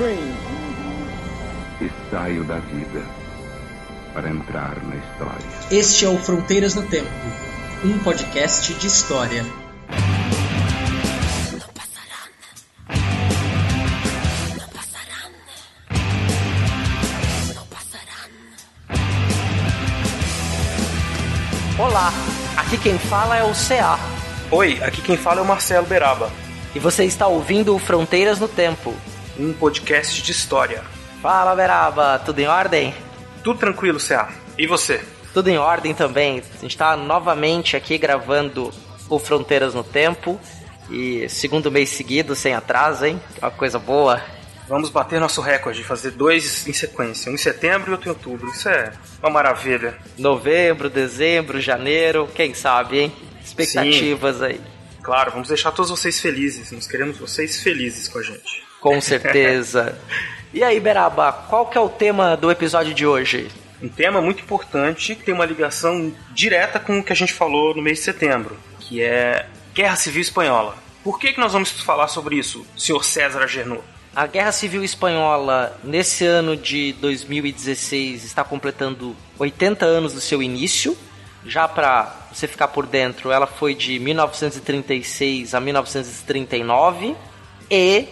dream. E saio da vida para entrar na história. Este é o Fronteiras no Tempo, um podcast de história. Olá, aqui quem fala é o CA. Oi, aqui quem fala é o Marcelo Beraba, E você está ouvindo o Fronteiras no Tempo. Um podcast de história. Fala, Beraba, tudo em ordem? Tudo tranquilo, CA. E você? Tudo em ordem também. A gente está novamente aqui gravando o Fronteiras no Tempo. E segundo mês seguido, sem atraso, hein? Uma coisa boa. Vamos bater nosso recorde de fazer dois em sequência, um em setembro e outro em outubro. Isso é uma maravilha. Novembro, dezembro, janeiro, quem sabe, hein? Expectativas aí. Claro, vamos deixar todos vocês felizes. Nós queremos vocês felizes com a gente. Com certeza. e aí, Beraba, qual que é o tema do episódio de hoje? Um tema muito importante que tem uma ligação direta com o que a gente falou no mês de setembro, que é Guerra Civil Espanhola. Por que, que nós vamos falar sobre isso, senhor César Agenor? A Guerra Civil Espanhola, nesse ano de 2016, está completando 80 anos do seu início. Já para você ficar por dentro, ela foi de 1936 a 1939 e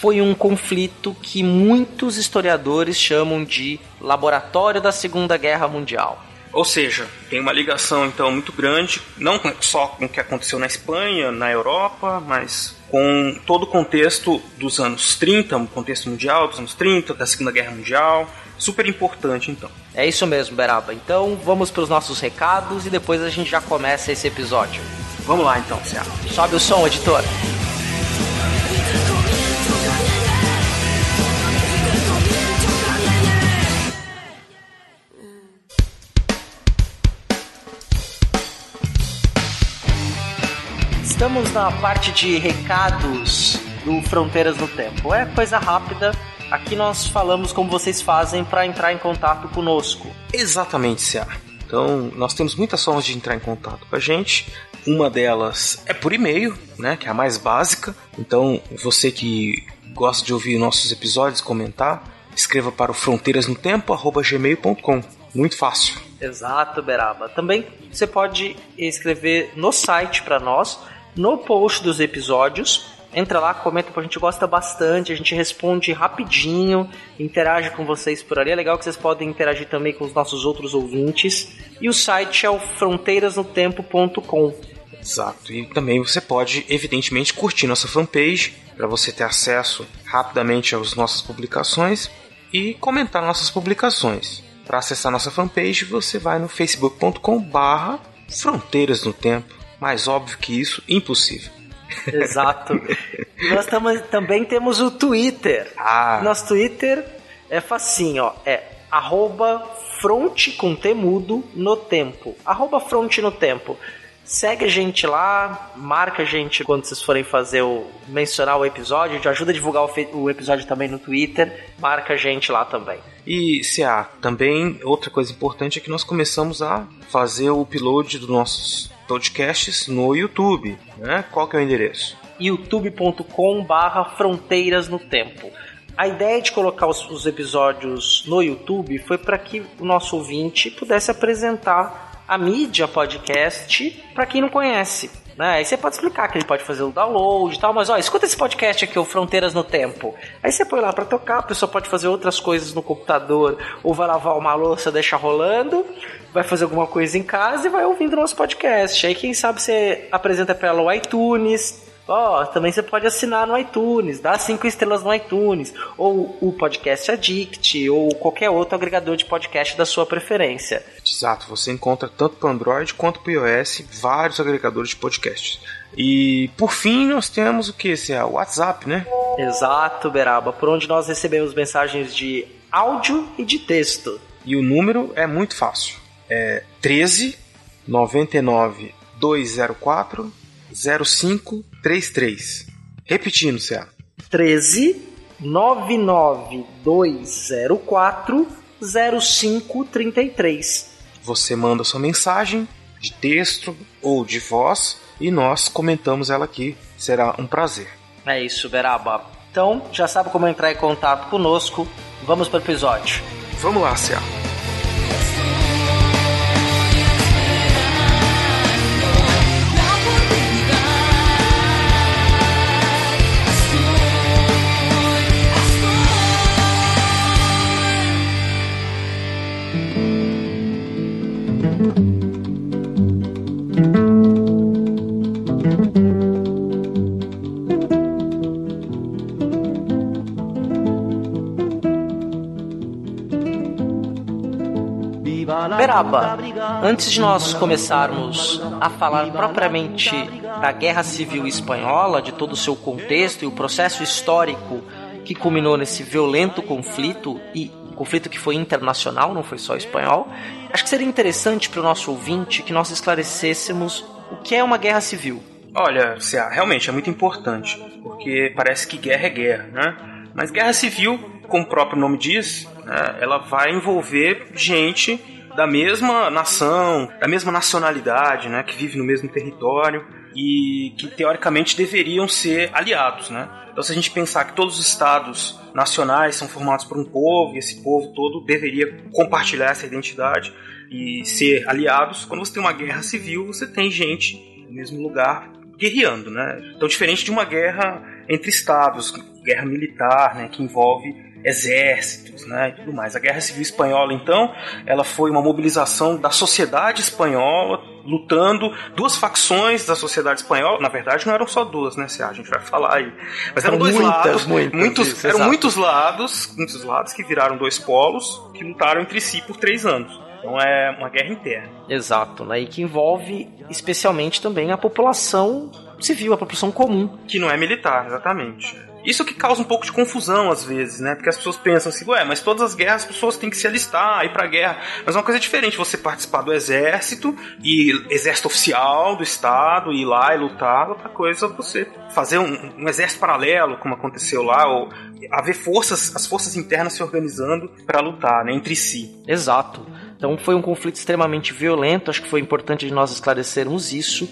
foi um conflito que muitos historiadores chamam de Laboratório da Segunda Guerra Mundial. Ou seja, tem uma ligação então muito grande, não só com o que aconteceu na Espanha, na Europa, mas com todo o contexto dos anos 30, o contexto mundial dos anos 30, da Segunda Guerra Mundial. Super importante então. É isso mesmo, Beraba. Então vamos para os nossos recados e depois a gente já começa esse episódio. Vamos lá então, Céu. Sobe o som, editor. Estamos na parte de recados do Fronteiras no Tempo. É coisa rápida. Aqui nós falamos como vocês fazem para entrar em contato conosco. Exatamente, Céu. Então, nós temos muitas formas de entrar em contato com a gente. Uma delas é por e-mail, né, que é a mais básica. Então, você que gosta de ouvir nossos episódios, comentar, escreva para o fronteirasnotempo@gmail.com. Muito fácil. Exato, Beraba. Também você pode escrever no site para nós, no post dos episódios. Entra lá, comenta, porque a gente gosta bastante, a gente responde rapidinho, interage com vocês por ali. É legal que vocês podem interagir também com os nossos outros ouvintes. E o site é o fronteirasnotempo.com. Exato. E também você pode, evidentemente, curtir nossa fanpage para você ter acesso rapidamente às nossas publicações e comentar nossas publicações. Para acessar nossa fanpage, você vai no facebook.com/barra Fronteiras no Tempo. Mais óbvio que isso, impossível. Exato. e nós tamo- também temos o Twitter. Ah. Nosso Twitter é facinho, ó. É arroba fronte com temudo no tempo. Arroba fronte no tempo. Segue a gente lá, marca a gente quando vocês forem fazer o mencionar o episódio, ajuda a divulgar o, o episódio também no Twitter, marca a gente lá também. E CA, também outra coisa importante é que nós começamos a fazer o upload dos nossos podcasts no YouTube. Né? Qual que é o endereço? youtube.com barra fronteiras no tempo. A ideia de colocar os, os episódios no YouTube foi para que o nosso ouvinte pudesse apresentar a mídia podcast para quem não conhece. Né? Aí você pode explicar que ele pode fazer o download e tal, mas ó, escuta esse podcast aqui, o Fronteiras no Tempo. Aí você põe lá para tocar, a pessoa pode fazer outras coisas no computador, ou vai lavar uma louça, deixa rolando, vai fazer alguma coisa em casa e vai ouvindo nosso podcast. Aí quem sabe você apresenta para ela o iTunes, Ó, também você pode assinar no iTunes, dá cinco estrelas no iTunes, ou o Podcast Addict, ou qualquer outro agregador de podcast da sua preferência. Exato, você encontra tanto para Android quanto para iOS vários agregadores de podcasts. E por fim nós temos o que? Esse é o WhatsApp, né? Exato, Beraba, por onde nós recebemos mensagens de áudio e de texto. E o número é muito fácil. É 13 99 204 0533. Repetindo, CA. 13 99204 0533. Você manda sua mensagem de texto ou de voz e nós comentamos ela aqui. Será um prazer. É isso, Beraba. Então, já sabe como entrar em contato conosco. Vamos para o episódio. Vamos lá, Cia. Antes de nós começarmos a falar propriamente da Guerra Civil Espanhola, de todo o seu contexto e o processo histórico que culminou nesse violento conflito e conflito que foi internacional, não foi só espanhol, acho que seria interessante para o nosso ouvinte que nós esclarecêssemos o que é uma guerra civil. Olha, Cia, realmente é muito importante, porque parece que guerra é guerra, né? Mas guerra civil, como o próprio nome diz, né, ela vai envolver gente da mesma nação, da mesma nacionalidade, né, que vive no mesmo território e que teoricamente deveriam ser aliados, né? Então, se a gente pensar que todos os estados nacionais são formados por um povo e esse povo todo deveria compartilhar essa identidade e ser aliados, quando você tem uma guerra civil, você tem gente no mesmo lugar guerreando, né? Então, diferente de uma guerra entre estados, guerra militar, né, que envolve exércitos, né, e tudo mais. A Guerra Civil Espanhola, então, ela foi uma mobilização da sociedade espanhola lutando duas facções da sociedade espanhola. Na verdade, não eram só duas, né? A gente vai falar aí. Mas eram, dois muitas, lados, muitas, muitos, isso, eram exato. muitos lados, muitos lados que viraram dois polos que lutaram entre si por três anos. Então é uma guerra interna. Exato, né? E que envolve especialmente também a população civil, a população comum. Que não é militar, exatamente. Isso que causa um pouco de confusão às vezes, né? Porque as pessoas pensam assim, ué, mas todas as guerras as pessoas têm que se alistar, ir pra guerra. Mas é uma coisa diferente você participar do exército e exército oficial do estado, ir lá e lutar, outra coisa você fazer um, um exército paralelo, como aconteceu lá, ou haver forças, as forças internas se organizando para lutar, né, entre si. Exato. Então foi um conflito extremamente violento, acho que foi importante nós esclarecermos isso.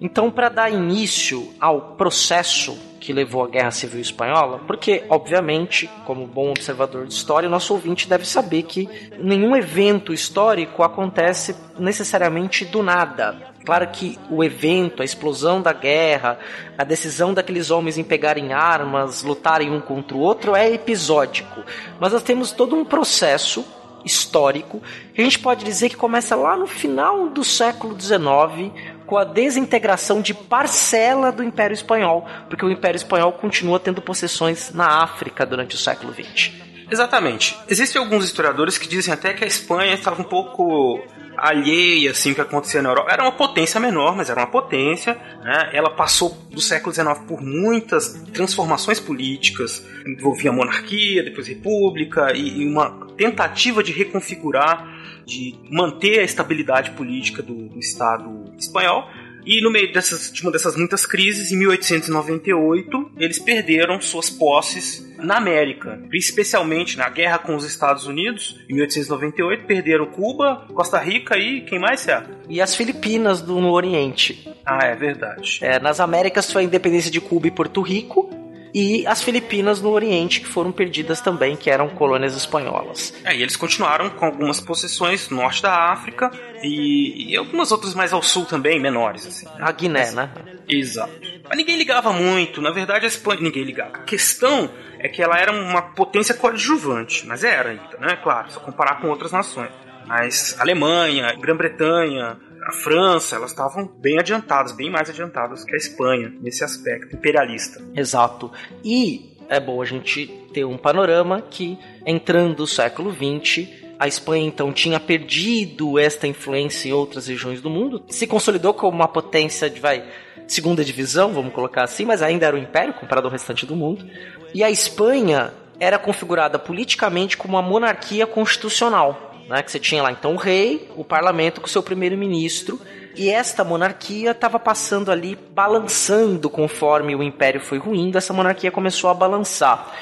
Então, para dar início ao processo que levou à Guerra Civil Espanhola, porque, obviamente, como bom observador de história, nosso ouvinte deve saber que nenhum evento histórico acontece necessariamente do nada. Claro que o evento, a explosão da guerra, a decisão daqueles homens em pegarem armas, lutarem um contra o outro é episódico. Mas nós temos todo um processo histórico que a gente pode dizer que começa lá no final do século XIX com a desintegração de parcela do Império Espanhol, porque o Império Espanhol continua tendo possessões na África durante o século XX. Exatamente. Existem alguns historiadores que dizem até que a Espanha estava um pouco alheia assim que acontecia na Europa. Era uma potência menor, mas era uma potência. Né? Ela passou do século XIX por muitas transformações políticas, envolvia monarquia, depois república e, e uma tentativa de reconfigurar, de manter a estabilidade política do, do Estado espanhol. E no meio dessas, de uma dessas muitas crises, em 1898, eles perderam suas posses na América, especialmente na guerra com os Estados Unidos. Em 1898, perderam Cuba, Costa Rica e quem mais é? E as Filipinas do, no Oriente. Ah, é verdade. É, nas Américas foi a independência de Cuba e Porto Rico. E as Filipinas no Oriente, que foram perdidas também, que eram colônias espanholas. É, e eles continuaram com algumas possessões no norte da África e, e algumas outras mais ao sul também, menores. Assim. A Guiné, né? Exato. Mas ninguém ligava muito. Na verdade, a Espanha. Ninguém ligava. A questão é que ela era uma potência coadjuvante. Mas era ainda, né? Claro, se comparar com outras nações. Mas Alemanha, Grã-Bretanha, a França, elas estavam bem adiantadas, bem mais adiantadas que a Espanha nesse aspecto imperialista. Exato. E é bom a gente ter um panorama que, entrando no século XX, a Espanha então tinha perdido esta influência em outras regiões do mundo, se consolidou como uma potência de vai segunda divisão, vamos colocar assim, mas ainda era um império comparado ao restante do mundo. E a Espanha era configurada politicamente como uma monarquia constitucional, né, que você tinha lá então o rei, o parlamento com seu primeiro-ministro, e esta monarquia estava passando ali, balançando conforme o império foi ruindo, essa monarquia começou a balançar.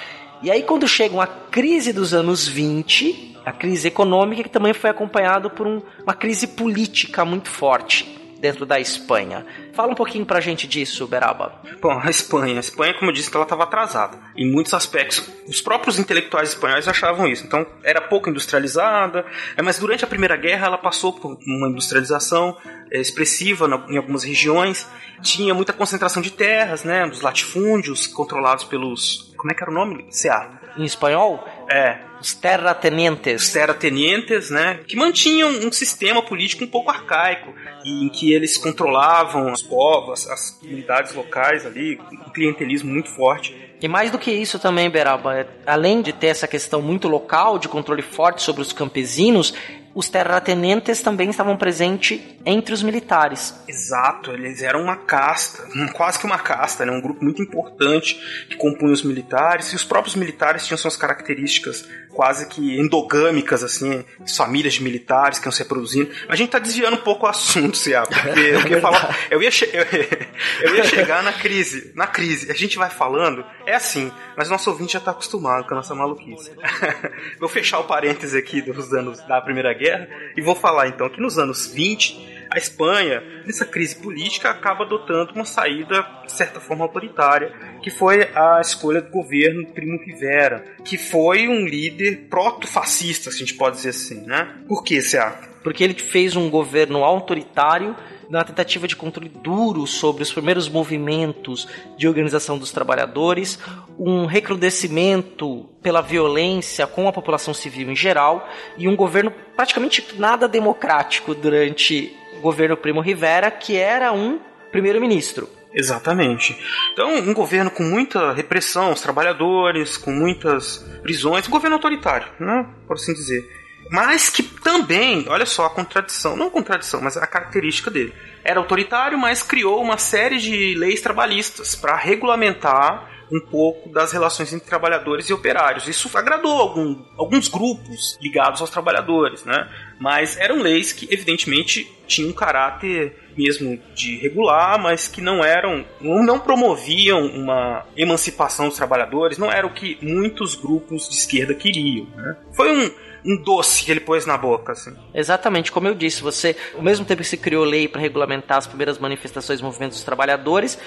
E aí quando chega uma crise dos anos 20, a crise econômica, que também foi acompanhado por um, uma crise política muito forte. Dentro da Espanha. Fala um pouquinho pra gente disso, Beraba. Bom, a Espanha, a Espanha, como eu disse, ela estava atrasada. Em muitos aspectos, os próprios intelectuais espanhóis achavam isso. Então, era pouco industrializada, é, mas durante a Primeira Guerra ela passou por uma industrialização é, expressiva em algumas regiões. Tinha muita concentração de terras, né, os latifúndios controlados pelos... Como é que era o nome? CA. Em espanhol? É, os terratenientes. Os terratenientes, né? Que mantinham um sistema político um pouco arcaico, em que eles controlavam os povos, as comunidades locais ali, um clientelismo muito forte. E mais do que isso também, Beraba, é, além de ter essa questão muito local, de controle forte sobre os campesinos, os terratenentes também estavam presentes entre os militares. Exato, eles eram uma casta, quase que uma casta, né? um grupo muito importante que compunha os militares, e os próprios militares tinham suas características quase que endogâmicas, assim, famílias de militares que iam se reproduzindo. Mas a gente tá desviando um pouco o assunto, Cia, porque eu ia falar, eu ia, eu, eu ia chegar na crise, na crise, a gente vai falando, é assim, mas nosso ouvinte já tá acostumado com a nossa maluquice. Vou fechar o parêntese aqui dos anos da Primeira Guerra, Guerra. E vou falar então que nos anos 20, a Espanha, nessa crise política, acaba adotando uma saída, de certa forma, autoritária, que foi a escolha do governo Primo Rivera, que foi um líder proto-fascista, se a gente pode dizer assim, né? Por que, Cea? Porque ele fez um governo autoritário na tentativa de controle duro sobre os primeiros movimentos de organização dos trabalhadores, um recrudescimento pela violência com a população civil em geral e um governo praticamente nada democrático durante o governo Primo Rivera, que era um primeiro-ministro. Exatamente. Então, um governo com muita repressão aos trabalhadores, com muitas prisões, um governo autoritário, né? Por assim dizer mas que também, olha só a contradição, não contradição, mas a característica dele. Era autoritário, mas criou uma série de leis trabalhistas para regulamentar um pouco das relações entre trabalhadores e operários. Isso agradou algum, alguns grupos ligados aos trabalhadores, né? Mas eram leis que, evidentemente, tinham um caráter mesmo de regular, mas que não eram, não promoviam uma emancipação dos trabalhadores, não era o que muitos grupos de esquerda queriam. Né? Foi um, um doce que ele pôs na boca, assim. Exatamente, como eu disse, você, ao mesmo tempo que se criou lei para regulamentar as primeiras manifestações e movimentos dos trabalhadores,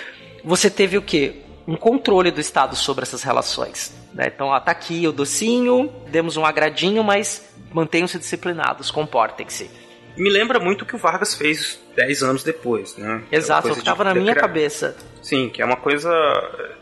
você teve o quê? Um controle do Estado sobre essas relações. Né? Então, ó, tá aqui o docinho, demos um agradinho, mas mantenham-se disciplinados, comportem-se. Me lembra muito o que o Vargas fez 10 anos depois, né? Exato, é o que estava na minha cabeça. Sim, que é uma coisa.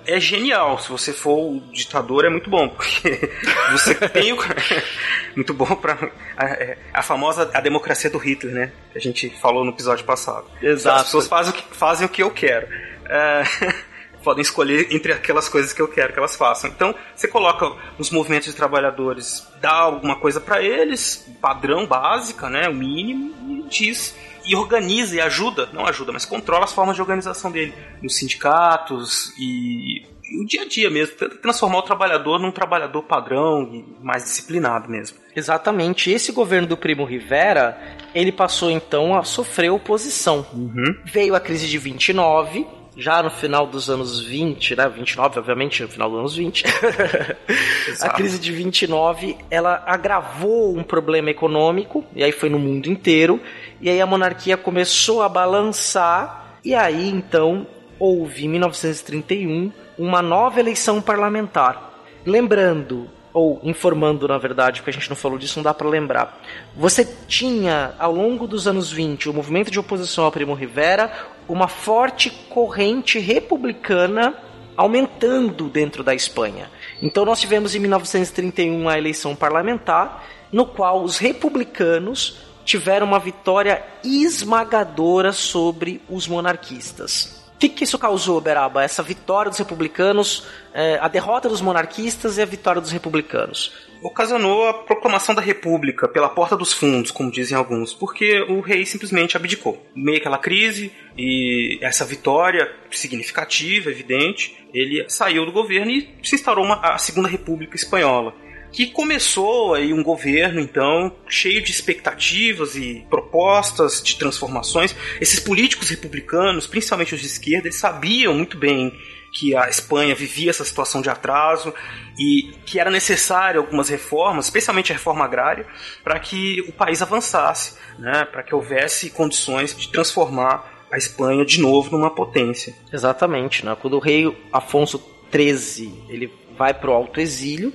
É genial. Se você for o ditador, é muito bom, porque você tem o. muito bom para a, é, a, famosa a democracia do Hitler, né? Que a gente falou no episódio passado. Exato. As pessoas fazem o que, fazem o que eu quero. É... podem escolher entre aquelas coisas que eu quero que elas façam. Então, você coloca os movimentos de trabalhadores, dá alguma coisa para eles, padrão básica, né, o mínimo, e diz e organiza e ajuda, não ajuda, mas controla as formas de organização dele, nos sindicatos e, o dia a dia mesmo, tenta transformar o trabalhador num trabalhador padrão e mais disciplinado mesmo. Exatamente. Esse governo do Primo Rivera, ele passou então a sofrer oposição. Uhum. Veio a crise de 29, já no final dos anos 20, né? 29, obviamente, no final dos anos 20. a crise de 29, ela agravou um problema econômico, e aí foi no mundo inteiro, e aí a monarquia começou a balançar, e aí então houve em 1931 uma nova eleição parlamentar. Lembrando, ou informando na verdade, porque a gente não falou disso, não dá para lembrar. Você tinha ao longo dos anos 20 o movimento de oposição ao Primo Rivera, uma forte corrente republicana aumentando dentro da Espanha. Então nós tivemos em 1931 a eleição parlamentar, no qual os republicanos tiveram uma vitória esmagadora sobre os monarquistas. O que, que isso causou, Beraba? Essa vitória dos republicanos, é, a derrota dos monarquistas e a vitória dos republicanos? Ocasionou a proclamação da República pela porta dos fundos, como dizem alguns, porque o rei simplesmente abdicou. Meio aquela crise e essa vitória significativa, evidente, ele saiu do governo e se instaurou uma, a Segunda República Espanhola que começou aí um governo, então, cheio de expectativas e propostas de transformações. Esses políticos republicanos, principalmente os de esquerda, eles sabiam muito bem que a Espanha vivia essa situação de atraso e que era necessário algumas reformas, especialmente a reforma agrária, para que o país avançasse, né, para que houvesse condições de transformar a Espanha de novo numa potência. Exatamente, né? Quando o rei Afonso XIII ele vai para o alto exílio,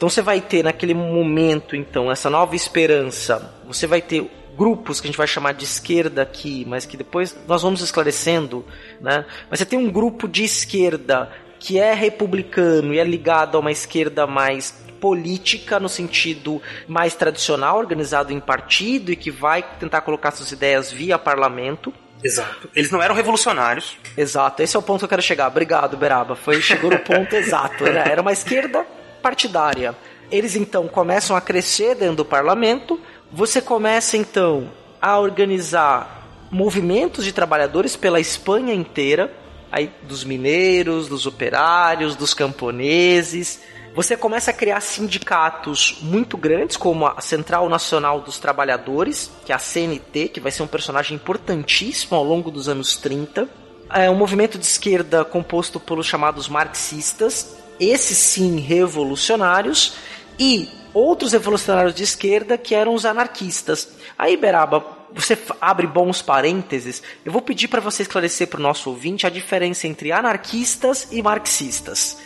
então você vai ter naquele momento então essa nova esperança. Você vai ter grupos que a gente vai chamar de esquerda aqui, mas que depois nós vamos esclarecendo, né? Mas você tem um grupo de esquerda que é republicano e é ligado a uma esquerda mais política no sentido mais tradicional, organizado em partido e que vai tentar colocar suas ideias via parlamento. Exato. Eles não eram revolucionários. Exato, esse é o ponto que eu quero chegar. Obrigado, Beraba. Foi, chegou no ponto exato. Era, era uma esquerda partidária. Eles então começam a crescer dentro do parlamento. Você começa então a organizar movimentos de trabalhadores pela Espanha inteira, aí dos mineiros, dos operários, dos camponeses. Você começa a criar sindicatos muito grandes, como a Central Nacional dos Trabalhadores, que é a CNT, que vai ser um personagem importantíssimo ao longo dos anos 30. É um movimento de esquerda composto pelos chamados marxistas, esses sim revolucionários, e outros revolucionários de esquerda que eram os anarquistas. Aí, Beraba, você abre bons parênteses, eu vou pedir para você esclarecer para o nosso ouvinte a diferença entre anarquistas e marxistas.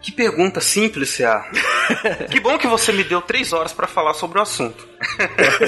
Que pergunta simples, C.A. que bom que você me deu três horas para falar sobre o assunto.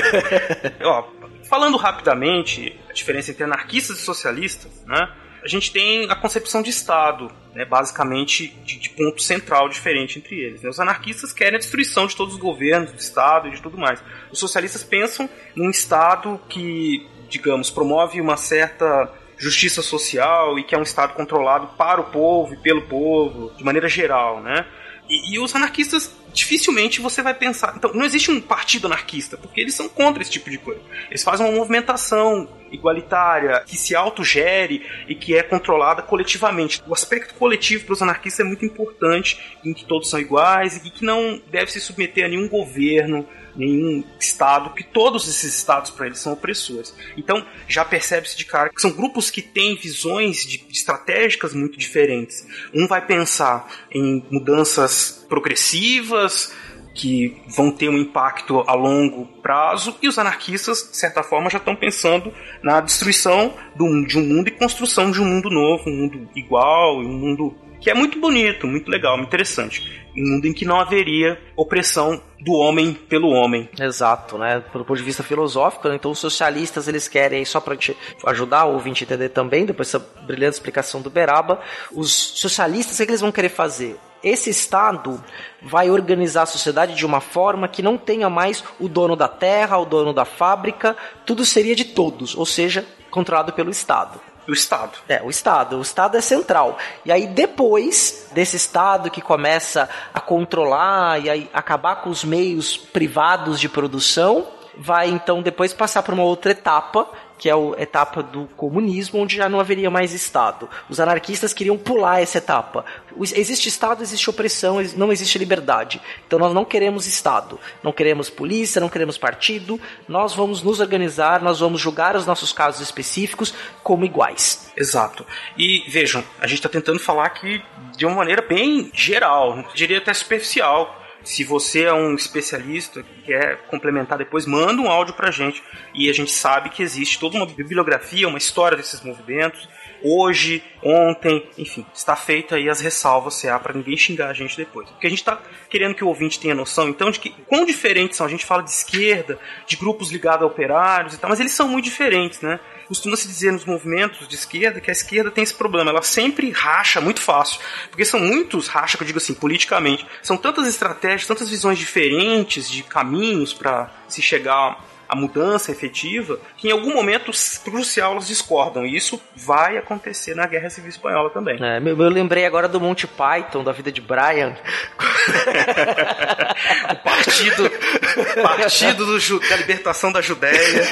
Ó, falando rapidamente, a diferença entre anarquistas e socialistas, né? A gente tem a concepção de Estado, né, basicamente de, de, ponto central diferente entre eles. Né? Os anarquistas querem a destruição de todos os governos, do Estado e de tudo mais. Os socialistas pensam num Estado que, digamos, promove uma certa justiça social e que é um Estado controlado para o povo e pelo povo, de maneira geral, né? E, e, os anarquistas, dificilmente você vai pensar. Então, não existe um partido anarquista, porque eles são contra esse tipo de coisa. Eles fazem uma movimentação igualitária, que se autogere e que é controlada coletivamente. O aspecto coletivo para os anarquistas é muito importante, em que todos são iguais e que não deve se submeter a nenhum governo, nenhum estado, que todos esses estados para eles são opressores. Então já percebe-se de cara que são grupos que têm visões de, estratégicas muito diferentes. Um vai pensar em mudanças progressivas, que vão ter um impacto a longo prazo, e os anarquistas, de certa forma, já estão pensando na destruição de um mundo e construção de um mundo novo, um mundo igual, um mundo que é muito bonito, muito legal, muito interessante. Um mundo em que não haveria opressão do homem pelo homem. Exato, né? Pelo ponto de vista filosófico, né? então os socialistas eles querem, só para ajudar o ouvinte a entender também, depois dessa brilhante explicação do Beraba, os socialistas o que eles vão querer fazer? Esse Estado vai organizar a sociedade de uma forma que não tenha mais o dono da terra, o dono da fábrica, tudo seria de todos, ou seja, controlado pelo Estado. O Estado. É, o Estado. O Estado é central. E aí, depois desse Estado que começa a controlar e aí acabar com os meios privados de produção, vai então depois passar para uma outra etapa que é a etapa do comunismo, onde já não haveria mais Estado. Os anarquistas queriam pular essa etapa. Existe Estado, existe opressão, não existe liberdade. Então nós não queremos Estado, não queremos polícia, não queremos partido, nós vamos nos organizar, nós vamos julgar os nossos casos específicos como iguais. Exato. E vejam, a gente está tentando falar aqui de uma maneira bem geral, diria até superficial se você é um especialista que quer complementar depois, manda um áudio pra gente. E a gente sabe que existe toda uma bibliografia, uma história desses movimentos. Hoje, ontem, enfim, está feita aí as ressalvas CA para ninguém xingar a gente depois. Porque a gente está querendo que o ouvinte tenha noção, então, de que quão diferentes são. A gente fala de esquerda, de grupos ligados a operários e tal, mas eles são muito diferentes, né? Costuma-se dizer nos movimentos de esquerda que a esquerda tem esse problema, ela sempre racha muito fácil, porque são muitos racha, que eu digo assim, politicamente, são tantas estratégias, tantas visões diferentes de caminhos para se chegar a mudança efetiva, que em algum momento crucial elas discordam. E isso vai acontecer na Guerra Civil Espanhola também. É, eu lembrei agora do Monty Python, da vida de Brian. o partido, partido do, da libertação da Judéia.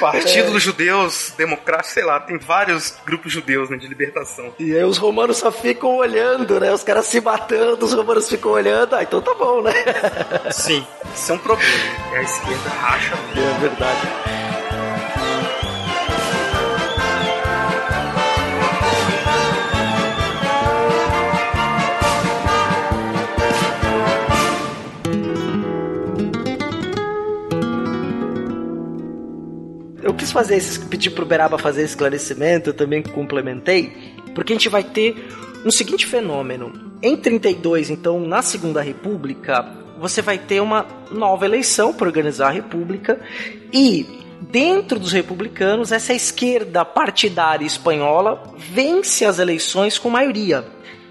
Partido é. dos judeus democráticos, sei lá, tem vários grupos judeus né, de libertação. E aí os romanos só ficam olhando, né? Os caras se matando, os romanos ficam olhando. Ah, então tá bom, né? Sim, isso é um problema. É a esquerda racha. É verdade. eu quis fazer esse, pedir pro Beraba fazer esse esclarecimento, eu também complementei, porque a gente vai ter um seguinte fenômeno. Em 32, então, na Segunda República, você vai ter uma nova eleição para organizar a República e dentro dos republicanos, essa esquerda partidária espanhola vence as eleições com maioria.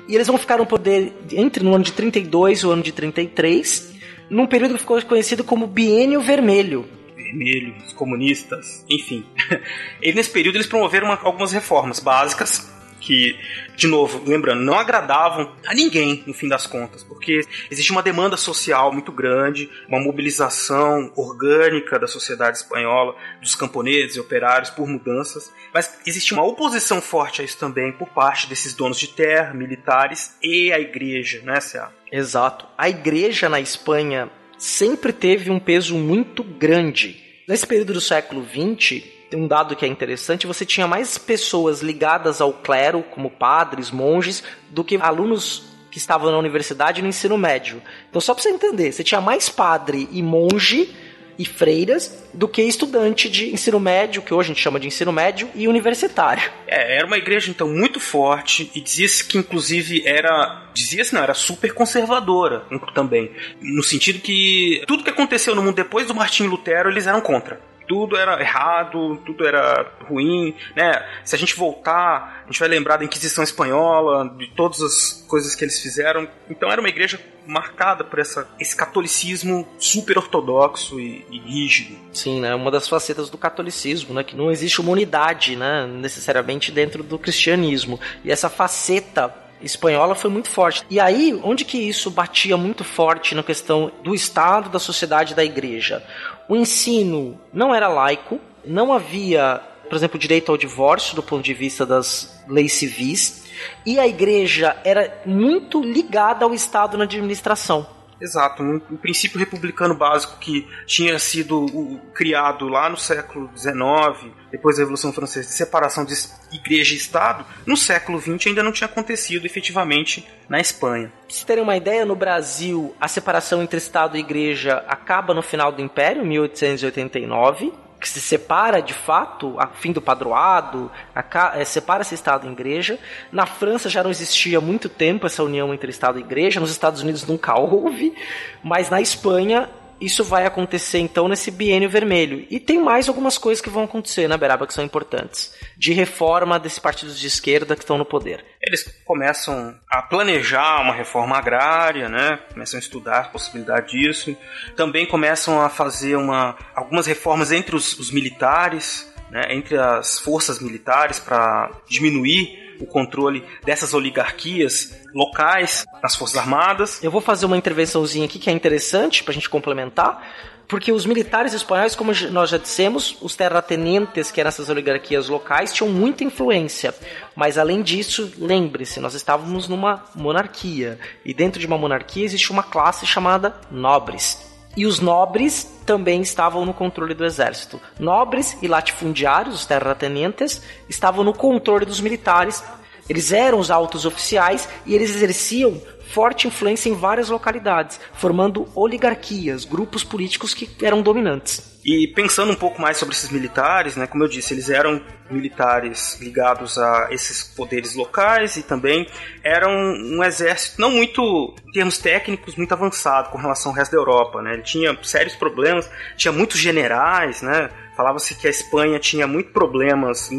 E eles vão ficar no poder entre no ano de 32 e o ano de 33, num período que ficou conhecido como Biênio Vermelho. Vermelho, os comunistas, enfim. e nesse período eles promoveram uma, algumas reformas básicas que, de novo, lembrando, não agradavam a ninguém, no fim das contas, porque existe uma demanda social muito grande, uma mobilização orgânica da sociedade espanhola, dos camponeses e operários por mudanças, mas existe uma oposição forte a isso também por parte desses donos de terra, militares e a igreja, né, Cea? Exato. A igreja na Espanha sempre teve um peso muito grande. Nesse período do século XX, um dado que é interessante, você tinha mais pessoas ligadas ao clero, como padres, monges, do que alunos que estavam na universidade e no ensino médio. Então, só para você entender, você tinha mais padre e monge e freiras do que estudante de ensino médio, que hoje a gente chama de ensino médio, e universitário. É, era uma igreja então muito forte e dizia-se que inclusive era, dizia-se não, era super conservadora também, no sentido que tudo que aconteceu no mundo depois do Martinho Lutero, eles eram contra tudo era errado, tudo era ruim, né? Se a gente voltar, a gente vai lembrar da Inquisição Espanhola, de todas as coisas que eles fizeram. Então era uma igreja marcada por essa, esse catolicismo super ortodoxo e, e rígido. Sim, né? Uma das facetas do catolicismo, né? Que não existe uma unidade, né? Necessariamente dentro do cristianismo. E essa faceta espanhola foi muito forte. E aí, onde que isso batia muito forte na questão do Estado, da sociedade da igreja? O ensino não era laico, não havia, por exemplo, direito ao divórcio do ponto de vista das leis civis, e a igreja era muito ligada ao Estado na administração. Exato, um, um, princípio republicano básico que tinha sido o, criado lá no século XIX, depois da Revolução Francesa, de separação de igreja e Estado, no século XX ainda não tinha acontecido efetivamente na Espanha. Pra vocês terem uma ideia, no Brasil a separação entre Estado e igreja acaba no final do Império, 1889 que se separa de fato, a fim do padroado, a, é, separa-se Estado e Igreja. Na França já não existia há muito tempo essa união entre Estado e Igreja, nos Estados Unidos nunca houve, mas na Espanha isso vai acontecer então nesse biênio vermelho. E tem mais algumas coisas que vão acontecer na né, Beraba que são importantes. De reforma desses partidos de esquerda que estão no poder. Eles começam a planejar uma reforma agrária, né? Começam a estudar a possibilidade disso. Também começam a fazer uma, algumas reformas entre os, os militares, né? entre as forças militares para diminuir o controle dessas oligarquias locais nas Forças Armadas. Eu vou fazer uma intervençãozinha aqui que é interessante para a gente complementar. Porque os militares espanhóis, como nós já dissemos, os terratenientes, que eram essas oligarquias locais, tinham muita influência. Mas além disso, lembre-se, nós estávamos numa monarquia. E dentro de uma monarquia existe uma classe chamada nobres. E os nobres também estavam no controle do exército. Nobres e latifundiários, os terratenientes, estavam no controle dos militares. Eles eram os altos oficiais e eles exerciam forte influência em várias localidades, formando oligarquias, grupos políticos que eram dominantes. E pensando um pouco mais sobre esses militares, né, como eu disse, eles eram militares ligados a esses poderes locais e também eram um exército não muito, em termos técnicos, muito avançado com relação ao resto da Europa. Né? Ele tinha sérios problemas, tinha muitos generais, né? Falava-se que a Espanha tinha muito problemas,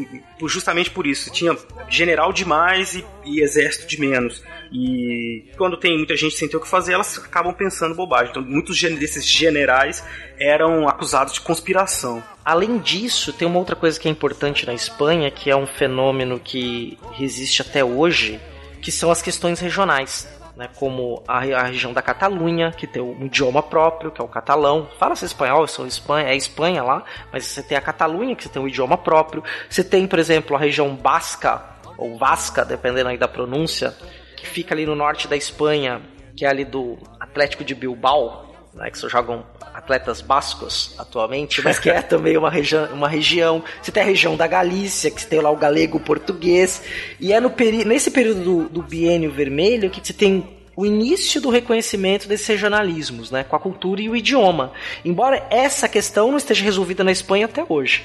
justamente por isso. Tinha general demais e, e, exército de menos. E quando tem muita gente sem ter o que fazer, elas acabam pensando bobagem. Então, muitos desses generais eram acusados de conspiração. Além disso, tem uma outra coisa que é importante na Espanha, que é um fenômeno que resiste até hoje, que são as questões regionais né, como a, região da Catalunha, que tem um idioma próprio, que é o catalão. Fala-se espanhol, são Espanha, é Espanha lá, mas você tem a Catalunha, que você tem um idioma próprio. Você tem, por exemplo, a região basca, ou vasca, dependendo aí da pronúncia, que fica ali no norte da Espanha, que é ali do Atlético de Bilbao, né, que só jogam atletas bascos atualmente, mas que é também uma, região, uma região. Você tem a região da Galícia, que você tem lá o galego português, e é no peri nesse período do, do biênio vermelho que você tem o início do reconhecimento desses regionalismos, né, com a cultura e o idioma. Embora essa questão não esteja resolvida na Espanha até hoje.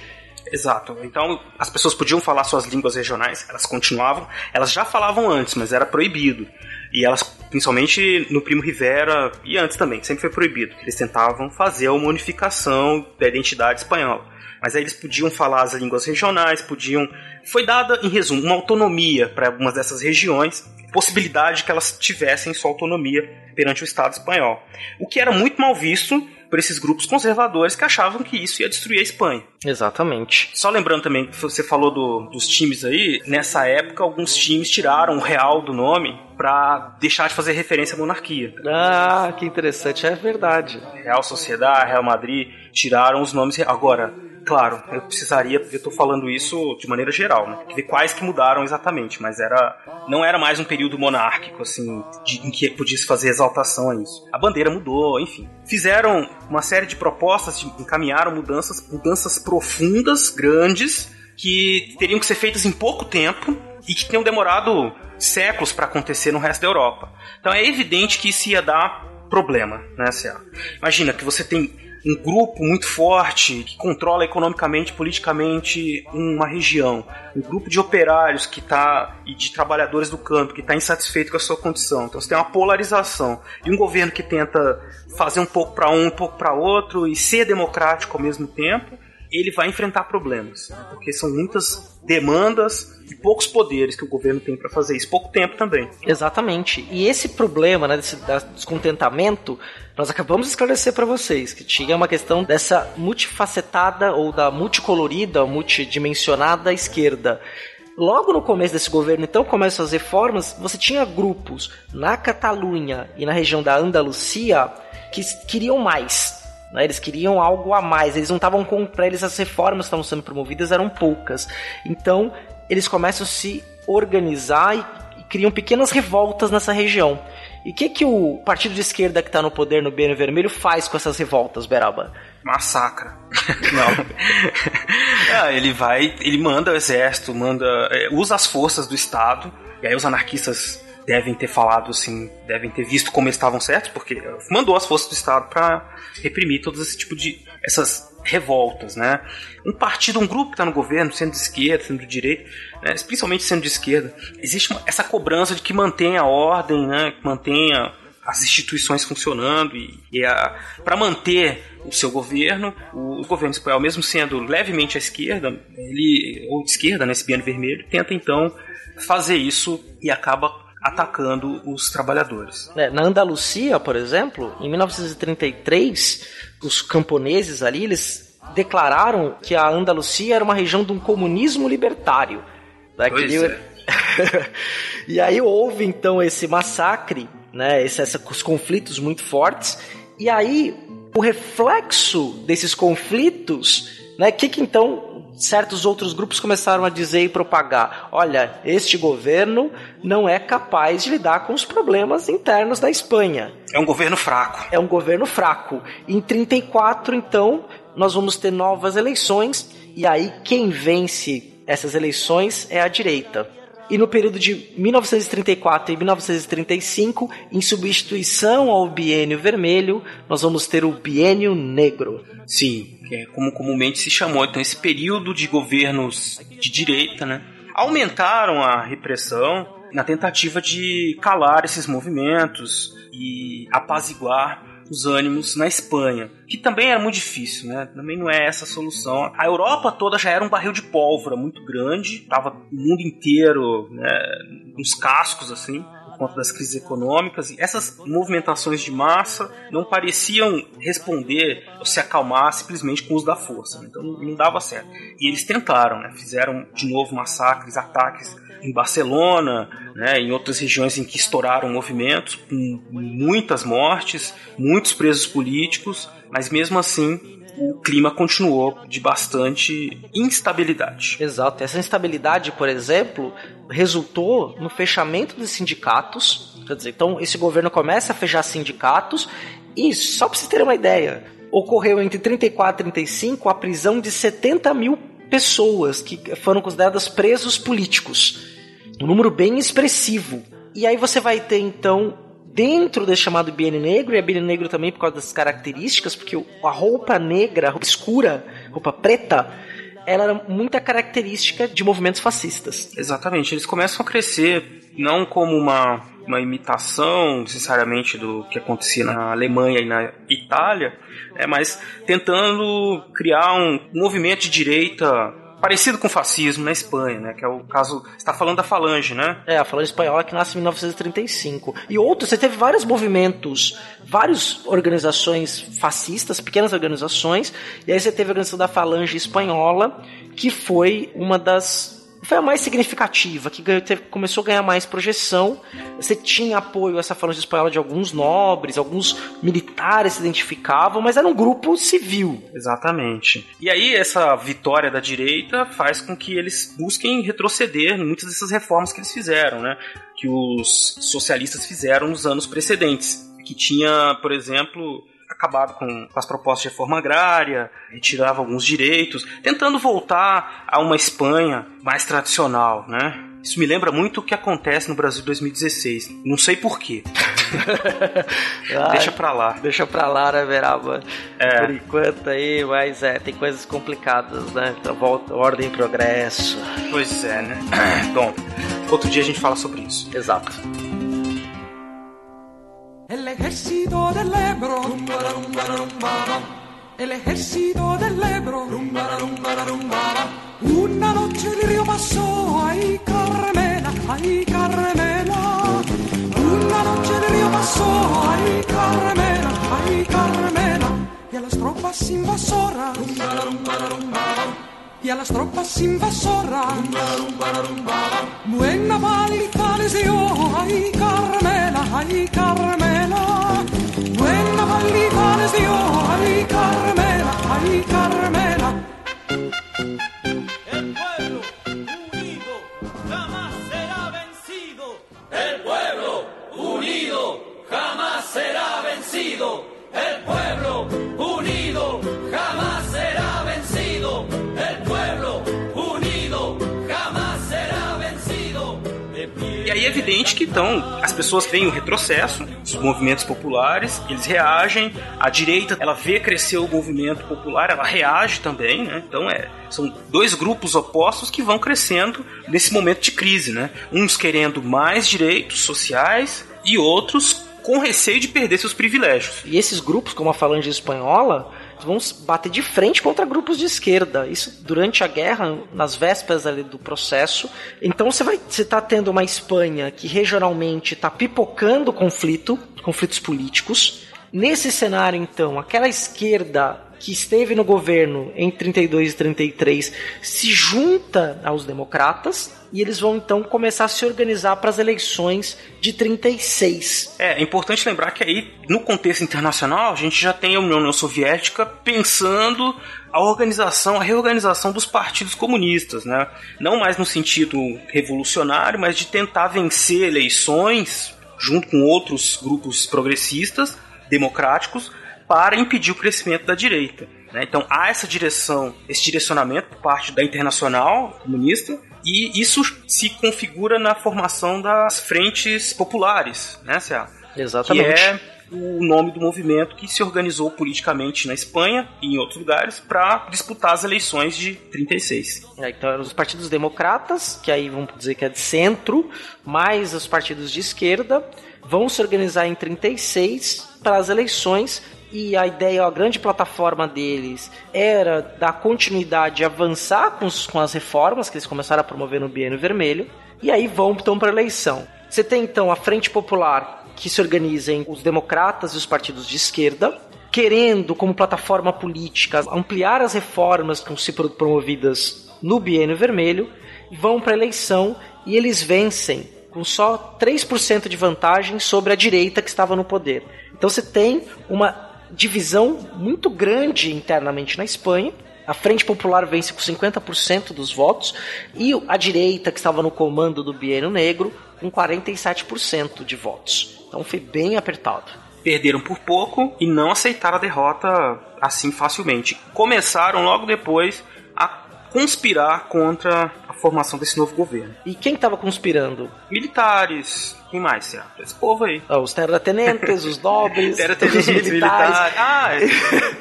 Exato. Então, as pessoas podiam falar suas línguas regionais, elas continuavam, elas já falavam antes, mas era proibido. E elas, principalmente no Primo Rivera e antes também, sempre foi proibido. Eles tentavam fazer uma unificação da identidade espanhola. Mas aí eles podiam falar as línguas regionais, podiam. Foi dada, em resumo, uma autonomia para algumas dessas regiões, possibilidade que elas tivessem sua autonomia perante o Estado espanhol. O que era muito mal visto por esses grupos conservadores que achavam que isso ia destruir a Espanha. Exatamente. Só lembrando também que você falou do, dos times aí, nessa época alguns times tiraram o Real do nome para deixar de fazer referência à monarquia. Ah, que interessante, é verdade. Real Sociedade, Real Madrid tiraram os nomes. Agora, Claro, eu precisaria, eu tô falando isso de maneira geral, né? Ver quais que mudaram exatamente, mas era não era mais um período monárquico assim, de, em que podia se fazer exaltação a isso. A bandeira mudou, enfim. Fizeram uma série de propostas, encaminharam mudanças, mudanças profundas, grandes, que teriam que ser feitas em pouco tempo e que tinham demorado séculos para acontecer no resto da Europa. Então é evidente que isso ia dar problema, né? Imagina que você tem um grupo muito forte que controla economicamente, politicamente uma região, um grupo de operários que está e de trabalhadores do campo que está insatisfeito com a sua condição. Então você tem uma polarização e um governo que tenta fazer um pouco para um, um pouco para outro e ser democrático ao mesmo tempo ele vai enfrentar problemas, né? porque são muitas demandas e poucos poderes que o governo tem para fazer isso, pouco tempo também. Exatamente. E esse problema, né, desse descontentamento, nós acabamos de esclarecer para vocês que tinha uma questão dessa multifacetada ou da multicolorida, multidimensionada esquerda. Logo no começo desse governo, então, começam as reformas, você tinha grupos na Catalunha e na região da Andalucia que queriam mais né? Eles queriam algo a mais, eles não estavam com. Para eles, as reformas que estavam sendo promovidas eram poucas. Então, eles começam a se organizar e, e criam pequenas revoltas nessa região. E o que, que o partido de esquerda que está no poder no Biênio Vermelho faz com essas revoltas, Beraba? Massacra. Não. ah, ele vai, ele manda o exército, manda, é, usa as forças do Estado, e aí os anarquistas devem ter falado assim, devem ter visto como eles estavam certos, porque mandou as forças do Estado para reprimir todo esse tipo de essas revoltas, né? Um partido, um grupo que está no governo, sendo de esquerda, sendo de direita, né? principalmente sendo de esquerda, existe uma, essa cobrança de que mantenha a ordem, né? Que mantenha as instituições funcionando e, e para manter o seu governo, o, governo espanhol, mesmo sendo levemente à esquerda, ele ou de esquerda, nesse né, vermelho, tenta então fazer isso e acaba atacando os trabalhadores. É, na Andalucia, por exemplo, em 1933, os camponeses ali, eles declararam que a Andalucia era uma região de um comunismo libertário. Daquele... Pois é. e aí houve então esse massacre, né, esse, os conflitos muito fortes, e aí o reflexo desses conflitos, né, que que então certos outros grupos começaram a dizer e propagar: olha, este governo não é capaz de lidar com os problemas internos da Espanha. É um governo fraco. É um governo fraco. Em 34, então, nós vamos ter novas eleições e aí quem vence essas eleições é a direita. E no período de 1934 e 1935, em substituição ao biênio vermelho, nós vamos ter o biênio negro. Sim, que é como comumente se chamou. Então, esse período de governos de direita, né? Aumentaram a repressão na tentativa de calar esses movimentos e apaziguar os ânimos na Espanha, que também era muito difícil, né? Também não é essa a solução. A Europa toda já era um barril de pólvora muito grande, tava o mundo inteiro, né, uns cascos assim por conta das crises econômicas e essas movimentações de massa não pareciam responder ou se acalmar simplesmente com o uso da força. Né? Então não dava certo. E eles tentaram, né? fizeram de novo massacres, ataques em Barcelona, né, em outras regiões em que estouraram movimentos, com muitas mortes, muitos presos políticos, mas mesmo assim o clima continuou de bastante instabilidade. Exato. Essa instabilidade, por exemplo, resultou no fechamento dos sindicatos. Quer dizer, então esse governo começa a fechar sindicatos e, só para vocês terem uma ideia, ocorreu entre 34 e 35 a prisão de 70 mil pessoas que foram consideradas presos políticos. Um número bem expressivo. E aí você vai ter então dentro desse chamado biênio negro, e é biênio negro também por causa das características, porque a roupa negra, a roupa escura, roupa preta, ela era muita característica de movimentos fascistas. Exatamente, eles começam a crescer não como uma, uma imitação necessariamente do que acontecia na Alemanha e na Itália, é, mas tentando criar um movimento de direita parecido com o fascismo na Espanha, né? Que é o caso. Está falando da Falange, né? É, a Falange Espanhola que nasce em 1935. E outros, você teve vários movimentos, várias organizações fascistas, pequenas organizações, e aí você teve a organização da Falange Espanhola, que foi uma das foi a mais significativa, que ganhou, teve, começou a ganhar mais projeção. Você tinha apoio, essa falange espanhola, de alguns nobres, alguns militares se identificavam, mas era um grupo civil. Exatamente. E aí, essa vitória da direita faz com que eles busquem retroceder em muitas dessas reformas que eles fizeram, né? Que os socialistas fizeram nos anos precedentes. Que tinha, por exemplo, acabado com, com as propostas de reforma agrária, retirava alguns direitos, tentando voltar a uma Espanha mais tradicional, né? Isso me lembra muito o que acontece no Brasil 2016. Não sei porquê. deixa pra lá. Deixa pra lá, né, Veraba? É. Por enquanto aí, mas é, tem coisas complicadas, né? Então volta, ordem e progresso. Pois é, né? Bom, outro dia a gente fala sobre isso. Exato. El ejército del Ebro, el ejército del Ebro, una noche el río pasó, ay Carmela, ay Carmela, una noche el río pasó, ay Carmela, ay Carmela, y a las tropas invasoras, y a las tropas invasoras, buena paliza les dio, ay Carmela, ay Carmela. Buena maldita les dio, ay Carmela, ay Carmela. El pueblo unido jamás será vencido. El pueblo unido jamás será vencido. El pueblo é evidente que então as pessoas veem o retrocesso, os movimentos populares, eles reagem, a direita ela vê crescer o movimento popular, ela reage também, né? Então é, são dois grupos opostos que vão crescendo nesse momento de crise, né? Uns querendo mais direitos sociais e outros com receio de perder seus privilégios. E esses grupos, como a Falange Espanhola, vão bater de frente contra grupos de esquerda. Isso durante a guerra, nas vésperas ali do processo. Então você vai, você está tendo uma Espanha que regionalmente está pipocando conflito, conflitos políticos. Nesse cenário, então, aquela esquerda que esteve no governo em 32 e 33 se junta aos democratas e eles vão então começar a se organizar para as eleições de 36. É, é importante lembrar que aí, no contexto internacional, a gente já tem a União Soviética pensando a organização, a reorganização dos partidos comunistas, né? Não mais no sentido revolucionário, mas de tentar vencer eleições junto com outros grupos progressistas, democráticos, para impedir o crescimento da direita. Né? Então há essa direção, esse direcionamento por parte da Internacional Comunista e isso se configura na formação das frentes populares, né, Cea? Exatamente. Que é o nome do movimento que se organizou politicamente na Espanha e em outros lugares para disputar as eleições de 36. É, então eram os partidos democratas, que aí vamos dizer que é de centro, mais os partidos de esquerda, vão se organizar em 36 para as eleições e a ideia, a grande plataforma deles era dar continuidade, avançar com, os- com as reformas que eles começaram a promover no Biênio Vermelho, e aí vão então para a eleição. Você tem então a Frente Popular, que se organiza em os democratas e os partidos de esquerda, querendo, como plataforma política, ampliar as reformas que vão ser pro- promovidas no Biênio Vermelho, vão para a eleição e eles vencem com só 3% de vantagem sobre a direita que estava no poder. Então você tem uma divisão muito grande internamente na Espanha. A Frente Popular vence com 50% dos votos e a direita, que estava no comando do Biênio Negro, com 47% de votos. Então foi bem apertado. Perderam por pouco e não aceitaram a derrota assim facilmente. Começaram logo depois conspirar contra a formação desse novo governo. E quem estava conspirando? Militares, quem mais, Cea? Esse povo aí. Ah, Os terratenentes, os nobres, Terratenentes, os militares. militares. Ah, é.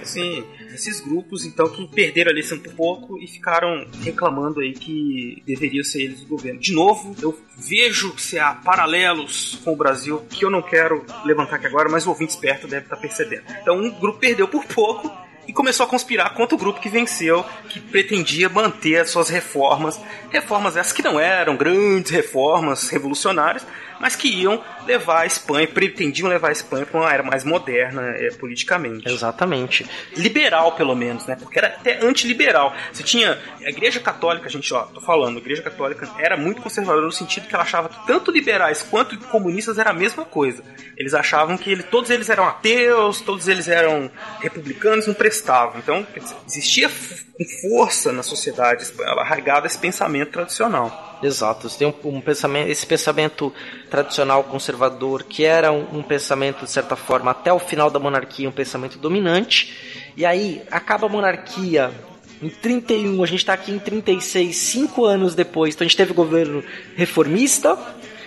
sim. esses grupos, então, que perderam a eleição por pouco e ficaram reclamando aí que deveria ser eles o governo. De novo, eu vejo se há paralelos com o Brasil que eu não quero levantar aqui agora, mas o ouvinte esperto deve estar percebendo. Então, um grupo perdeu por pouco e começou a conspirar contra o grupo que venceu, que pretendia manter as suas reformas. Reformas essas que não eram grandes reformas revolucionárias, mas que iam levar a Espanha, pretendiam levar a Espanha para uma era mais moderna é, politicamente. Exatamente. Liberal, pelo menos, né? Porque era até antiliberal. Você tinha a Igreja Católica, gente, ó, tô falando, a Igreja Católica era muito conservadora no sentido que ela achava que tanto liberais quanto comunistas era a mesma coisa. Eles achavam que ele, todos eles eram ateus, todos eles eram republicanos, não prestavam. Então, dizer, existia com força na sociedade espanhola arraigado esse pensamento tradicional. Exato, você tem um, um, pensamento, esse pensamento tradicional conservador que era um, um, pensamento de certa forma até o final da monarquia um pensamento dominante. E aí acaba a monarquia em 31, a gente está aqui em 36, cinco anos depois, então a gente teve governo reformista,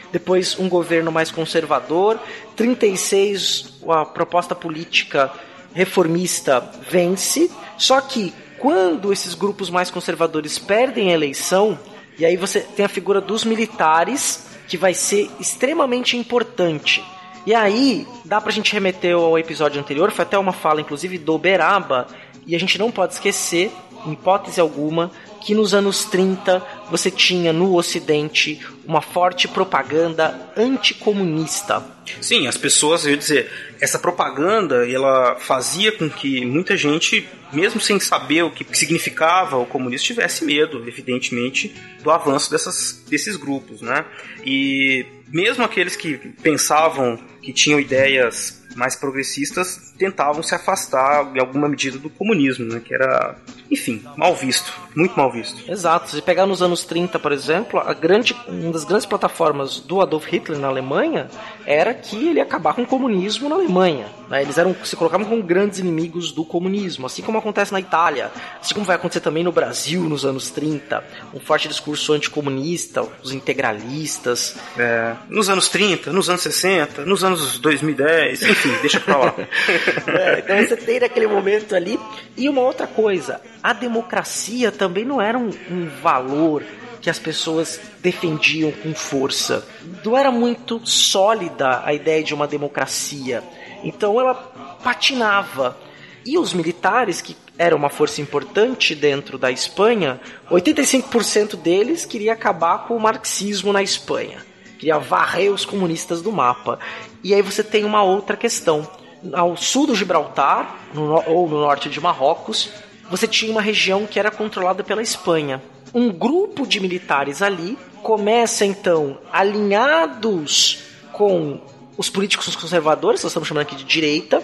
depois um governo mais conservador, 36 a proposta política reformista vence, só que quando esses grupos mais conservadores perdem a eleição e aí você tem a figura dos militares, que vai ser extremamente importante. E aí, dá pra gente remeter ao episódio anterior, foi até uma fala, inclusive, do Beraba, e a gente não pode esquecer, em hipótese alguma, que nos anos 30 você tinha no Ocidente uma forte propaganda anticomunista. Sim, as pessoas, eu ia dizer, essa propaganda ela fazia com que muita gente, mesmo sem saber o que significava o comunismo, tivesse medo, evidentemente, do avanço dessas, desses grupos, né? E mesmo aqueles que pensavam que tinham ideias mais progressistas tentavam se afastar em alguma medida do comunismo, né? Que era, enfim, mal visto, muito mal visto. Exato. Se pegar nos anos 30, por exemplo, a grande, uma das grandes plataformas do Adolf Hitler na Alemanha era que ele ia acabar com o comunismo na Alemanha. Né? Eles eram, se colocavam como grandes inimigos do comunismo, assim como acontece na Itália, assim como vai acontecer também no Brasil nos anos 30. Um forte discurso anticomunista, os integralistas. É, nos anos 30, nos anos 60, nos anos 2010, enfim, deixa pra lá. é, então você tem naquele momento ali. E uma outra coisa, a democracia também não era um, um valor que as pessoas defendiam com força. Não era muito sólida a ideia de uma democracia. Então ela patinava. E os militares, que eram uma força importante dentro da Espanha, 85% deles queria acabar com o marxismo na Espanha. Queria varrer os comunistas do mapa. E aí você tem uma outra questão ao sul do Gibraltar, no, ou no norte de Marrocos, você tinha uma região que era controlada pela Espanha. Um grupo de militares ali começa então, alinhados com os políticos conservadores, nós estamos chamando aqui de direita,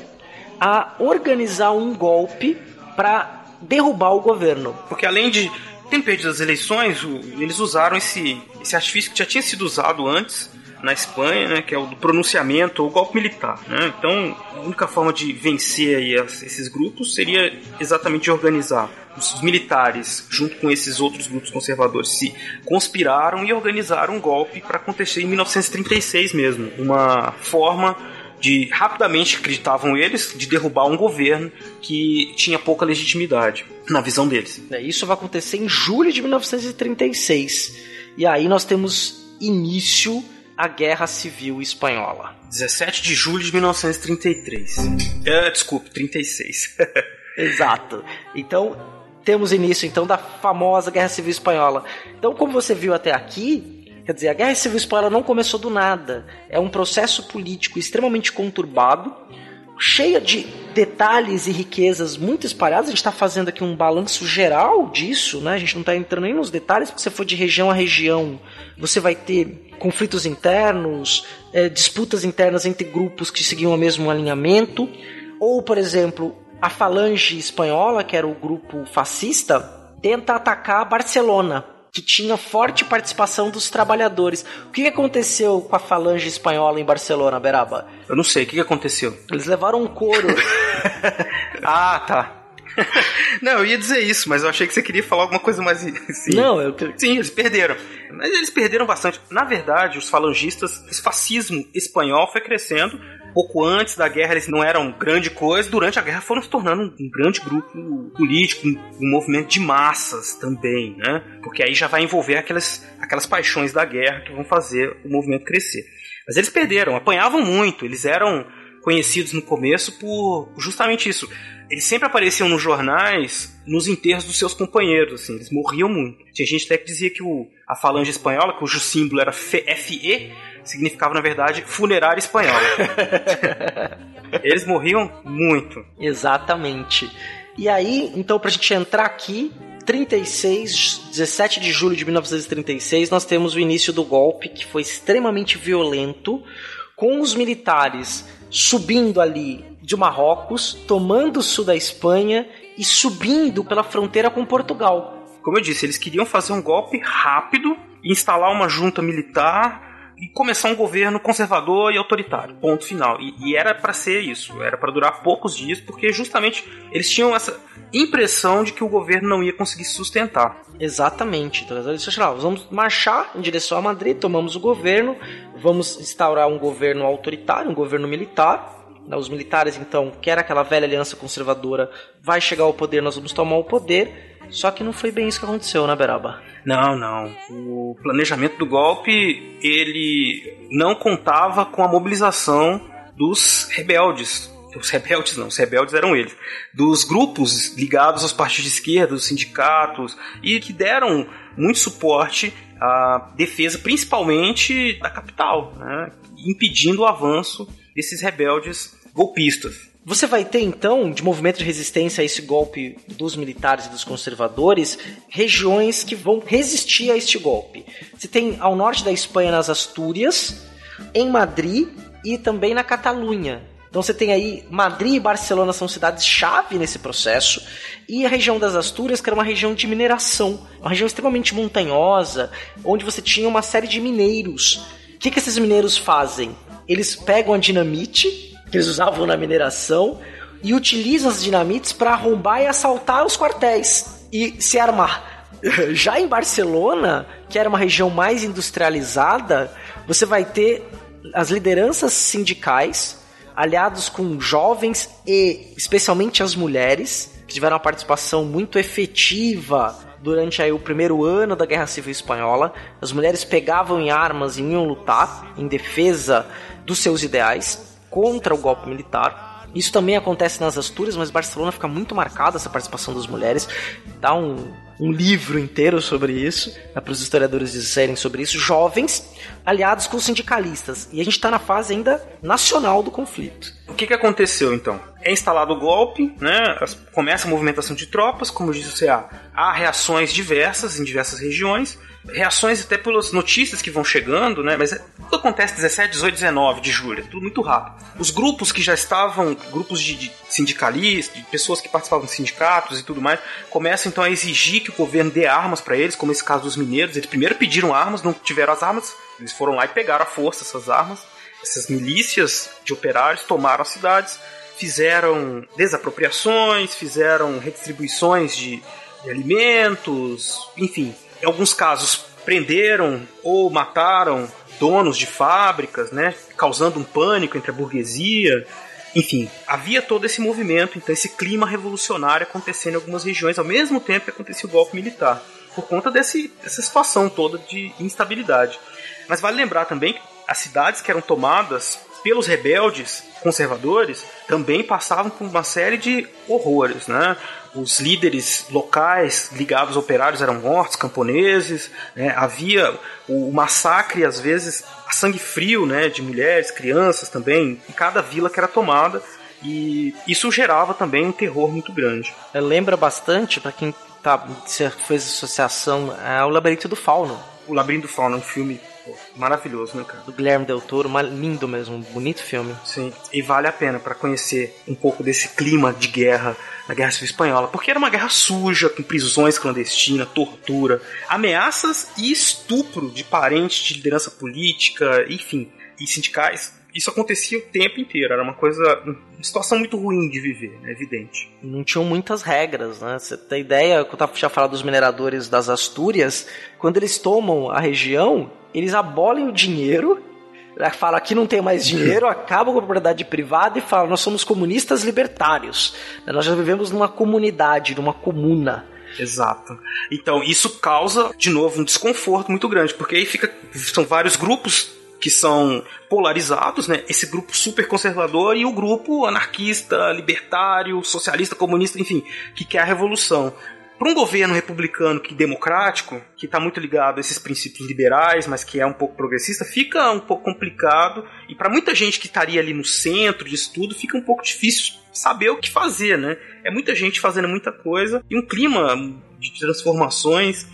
a organizar um golpe para derrubar o governo. Porque além de ter perdido as eleições, eles usaram esse, esse artifício que já tinha sido usado antes na Espanha, né, que é o do pronunciamento ou golpe militar. Né? Então, a única forma de vencer aí esses grupos seria exatamente organizar. Os militares, junto com esses outros grupos conservadores, se conspiraram e organizaram um golpe para acontecer em 1936 mesmo. Uma forma de rapidamente acreditavam eles de derrubar um governo que tinha pouca legitimidade na visão deles. É, isso vai acontecer em julho de 1936 e aí nós temos início a Guerra Civil Espanhola. 17 de julho de 1933. É, desculpe, 36. Exato. Então, temos início então da famosa Guerra Civil Espanhola. Então, como você viu até aqui, quer dizer, a Guerra Civil Espanhola não começou do nada. É um processo político extremamente conturbado, cheia de detalhes e riquezas muito espalhadas. A gente está fazendo aqui um balanço geral disso, né? A gente não está entrando nem nos detalhes, porque se você for de região a região, você vai ter conflitos internos, é, disputas internas entre grupos que seguiam o mesmo alinhamento, ou, por exemplo, a Falange Espanhola, que era o grupo fascista, tenta atacar Barcelona, que tinha forte participação dos trabalhadores. O que aconteceu com a Falange Espanhola em Barcelona, Beraba? Eu não sei, o que aconteceu? Eles levaram um couro. ah, tá. não, eu ia dizer isso, mas eu achei que você queria falar alguma coisa mais. Assim. Não, eu. Sim, eles perderam. Mas eles perderam bastante. Na verdade, os falangistas, esse fascismo espanhol foi crescendo Pouco antes da guerra eles não eram grande coisa, durante a guerra foram se tornando um grande grupo político, um, um movimento de massas também, né? Porque aí já vai envolver aquelas, aquelas paixões da guerra que vão fazer o movimento crescer. Mas eles perderam, apanhavam muito, eles eram conhecidos no começo por justamente isso. Eles sempre apareciam nos jornais nos enterros dos seus companheiros, assim, eles morriam muito. Tinha gente até que dizia que o, a falange espanhola, cujo símbolo era FE, significava na verdade funerária espanhola. eles morriam muito. Exatamente. E aí, então, pra gente entrar aqui, 36, 17 de julho de 1936, nós temos o início do golpe, que foi extremamente violento, com os militares subindo ali de Marrocos, tomando o sul da Espanha e subindo pela fronteira com Portugal. Como eu disse, eles queriam fazer um golpe rápido, instalar uma junta militar e começar um governo conservador e autoritário. Ponto final. E, e era para ser isso, era para durar poucos dias, porque justamente eles tinham essa impressão de que o governo não ia conseguir se sustentar. Exatamente. Então, eles acharam, vamos marchar em direção a Madrid, tomamos o governo, vamos instaurar um governo autoritário, um governo militar. Os militares, então, que era aquela velha aliança conservadora, vai chegar ao poder, nós vamos tomar o poder. Só que não foi bem isso que aconteceu, né, Beraba? Não, não. O planejamento do golpe, ele não contava com a mobilização dos rebeldes. Os rebeldes não, os rebeldes eram eles. Dos grupos ligados aos partidos de esquerda, os sindicatos, e que deram muito suporte à defesa, principalmente da capital, né, impedindo o avanço desses rebeldes golpistas. Você vai ter então, de movimento de resistência a esse golpe dos militares e dos conservadores, regiões que vão resistir a este golpe. Você tem ao norte da Espanha, nas Astúrias, em Madrid e também na Catalunha. Então você tem aí Madrid e Barcelona são cidades-chave nesse processo, e a região das Astúrias, que era uma região de mineração, uma região extremamente montanhosa, onde você tinha uma série de mineiros. O que, que esses mineiros fazem? Eles pegam a dinamite que eles usavam na mineração e utilizam as dinamites para arrombar e assaltar os quartéis e se armar. Já em Barcelona, que era uma região mais industrializada, você vai ter as lideranças sindicais aliados com jovens e especialmente as mulheres que tiveram uma participação muito efetiva durante aí o primeiro ano da Guerra Civil Espanhola. As mulheres pegavam em armas e iam lutar em defesa dos seus ideais contra o golpe militar. Isso também acontece nas Astúrias, mas Barcelona fica muito marcada essa participação das mulheres. Dá um, um livro inteiro sobre isso, para os historiadores dizerem sobre isso. Jovens aliados com sindicalistas. E a gente está na fase ainda nacional do conflito. O que, que aconteceu então? É instalado o golpe, né? começa a movimentação de tropas, como disse o CA. Há reações diversas em diversas regiões reações até pelas notícias que vão chegando, né? Mas tudo acontece 17, 18, 19 de julho, é tudo muito rápido. Os grupos que já estavam, grupos de, de sindicalistas, de pessoas que participavam de sindicatos e tudo mais, começam então a exigir que o governo dê armas para eles, como esse caso dos mineiros. Eles primeiro pediram armas, não tiveram as armas, eles foram lá e pegaram à força essas armas. Essas milícias de operários tomaram as cidades, fizeram desapropriações, fizeram redistribuições de, de alimentos, enfim, em alguns casos, prenderam ou mataram donos de fábricas, né, causando um pânico entre a burguesia. Enfim, havia todo esse movimento, então esse clima revolucionário acontecendo em algumas regiões ao mesmo tempo que acontecia o golpe militar, por conta desse, dessa situação toda de instabilidade. Mas vale lembrar também que as cidades que eram tomadas pelos rebeldes conservadores também passavam por uma série de horrores, né? Os líderes locais ligados aos operários eram mortos, camponeses, né? havia o massacre, às vezes, a sangue frio, né? De mulheres, crianças também, em cada vila que era tomada, e isso gerava também um terror muito grande. Lembra bastante, para quem tá, fez associação, é o Labirinto do Fauno. O Labirinto do Fauno é um filme maravilhoso, né, cara? Do Guilherme Del Toro, lindo mesmo, bonito filme. Sim, e vale a pena para conhecer um pouco desse clima de guerra na Guerra Civil Espanhola, porque era uma guerra suja, com prisões clandestinas, tortura, ameaças e estupro de parentes de liderança política, enfim, e sindicais. Isso acontecia o tempo inteiro, era uma coisa, uma situação muito ruim de viver, é né, evidente. Não tinham muitas regras, né? Você tem ideia, quando eu tinha falado dos mineradores das Astúrias, quando eles tomam a região, eles abolem o dinheiro Ela fala aqui não tem mais dinheiro, acaba com a propriedade privada e fala nós somos comunistas libertários. Nós já vivemos numa comunidade, numa comuna. Exato. Então, isso causa, de novo, um desconforto muito grande, porque aí fica. São vários grupos que são polarizados, né? Esse grupo super conservador e o grupo anarquista, libertário, socialista, comunista, enfim, que quer a revolução. Para um governo republicano que democrático, que está muito ligado a esses princípios liberais, mas que é um pouco progressista, fica um pouco complicado. E para muita gente que estaria ali no centro disso tudo, fica um pouco difícil saber o que fazer, né? É muita gente fazendo muita coisa e um clima de transformações,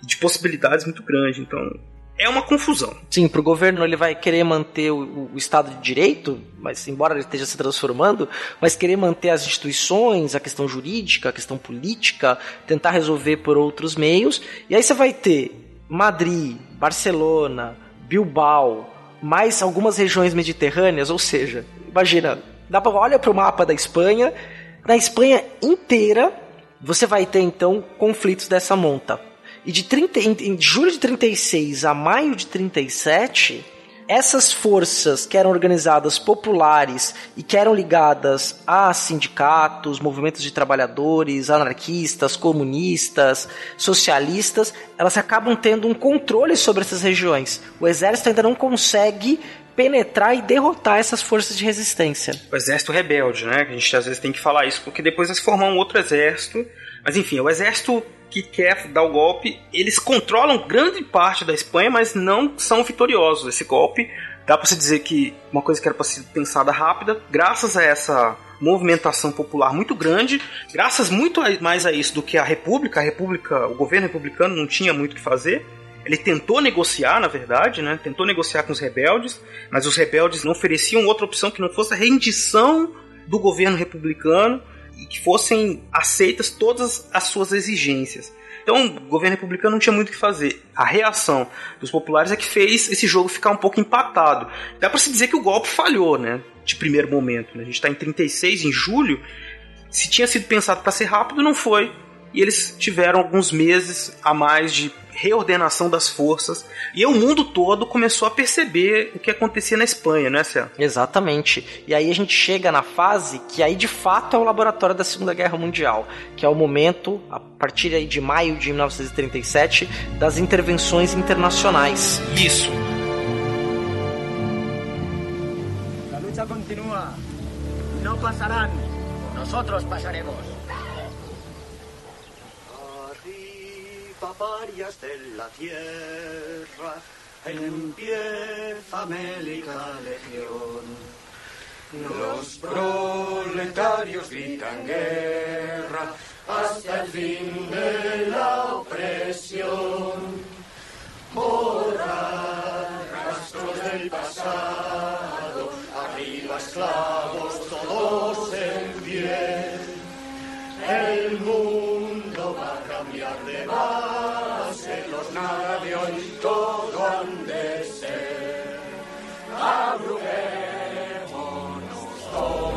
de possibilidades muito grande. Então, é uma confusão. Sim, para o governo ele vai querer manter o, o, Estado de Direito, mas embora ele esteja se transformando, mas querer manter as instituições, a questão jurídica, a questão política, tentar resolver por outros meios. E aí você vai ter Madrid, Barcelona, Bilbao, mais algumas regiões mediterrâneas, ou seja, imagina, dá para olha para o mapa da Espanha, na Espanha inteira você vai ter então conflitos dessa monta. E de 30, em, em julho de 36 a maio de 37, essas forças que eram organizadas populares e que eram ligadas a sindicatos, movimentos de trabalhadores, anarquistas, comunistas, socialistas, elas acabam tendo um controle sobre essas regiões. O exército ainda não consegue penetrar e derrotar essas forças de resistência. O exército rebelde, né? A gente às vezes tem que falar isso, porque depois vai se formar um outro exército. Mas enfim, o exército que quer dar o golpe, eles controlam grande parte da Espanha, mas não são vitoriosos. Esse golpe, dá para se dizer que uma coisa que era para ser pensada rápida, graças a essa movimentação popular muito grande, graças muito mais a isso do que a República, a República, o governo republicano não tinha muito o que fazer. Ele tentou negociar, na verdade, né? Tentou negociar com os rebeldes, mas os rebeldes não ofereciam outra opção que não fosse a rendição do governo republicano e que fossem aceitas todas as suas exigências. Então, o governo republicano não tinha muito o que fazer. A reação dos populares é que fez esse jogo ficar um pouco empatado. Dá para se dizer que o golpe falhou, né? De primeiro momento. Né? A gente está em 36, em julho. Se tinha sido pensado para ser rápido, não foi. E eles tiveram alguns meses a mais de reordenação das forças. E o mundo todo começou a perceber o que acontecia na Espanha, né, Cé? Exatamente. E aí a gente chega na fase que aí de fato é o laboratório da Segunda Guerra Mundial, que é o momento, a partir aí de maio de 1937, das intervenções internacionais. Isso. A luta continua. Não passarão. Nós passaremos. Varias de la tierra, empieza Mélica Legión. Los proletarios gritan guerra hasta el fin de la opresión. Borrar rastros del pasado, arriba esclavos todos en pie. El mundo base, los nada de hoy todo han de ser. Abruguémonos todos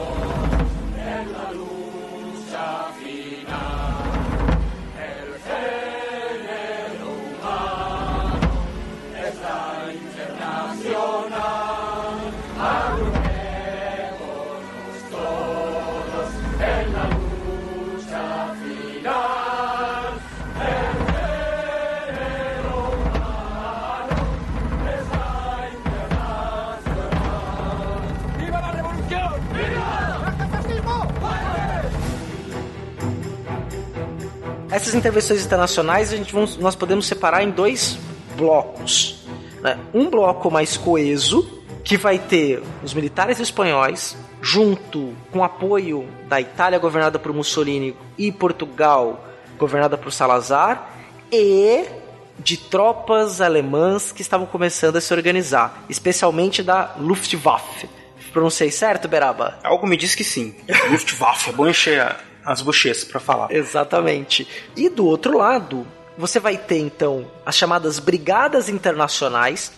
Essas intervenções internacionais a gente vamos, nós podemos separar em dois blocos. né? Um bloco mais coeso, que vai ter os militares espanhóis, junto com apoio da Itália governada por Mussolini e Portugal governada por Salazar, e de tropas alemãs que estavam começando a se organizar, especialmente da Luftwaffe. Pronunciei certo, Beraba? Algo me diz que sim. Luftwaffe, é bom encher as bochechas para falar. Exatamente. E do outro lado, você vai ter então as chamadas brigadas internacionais.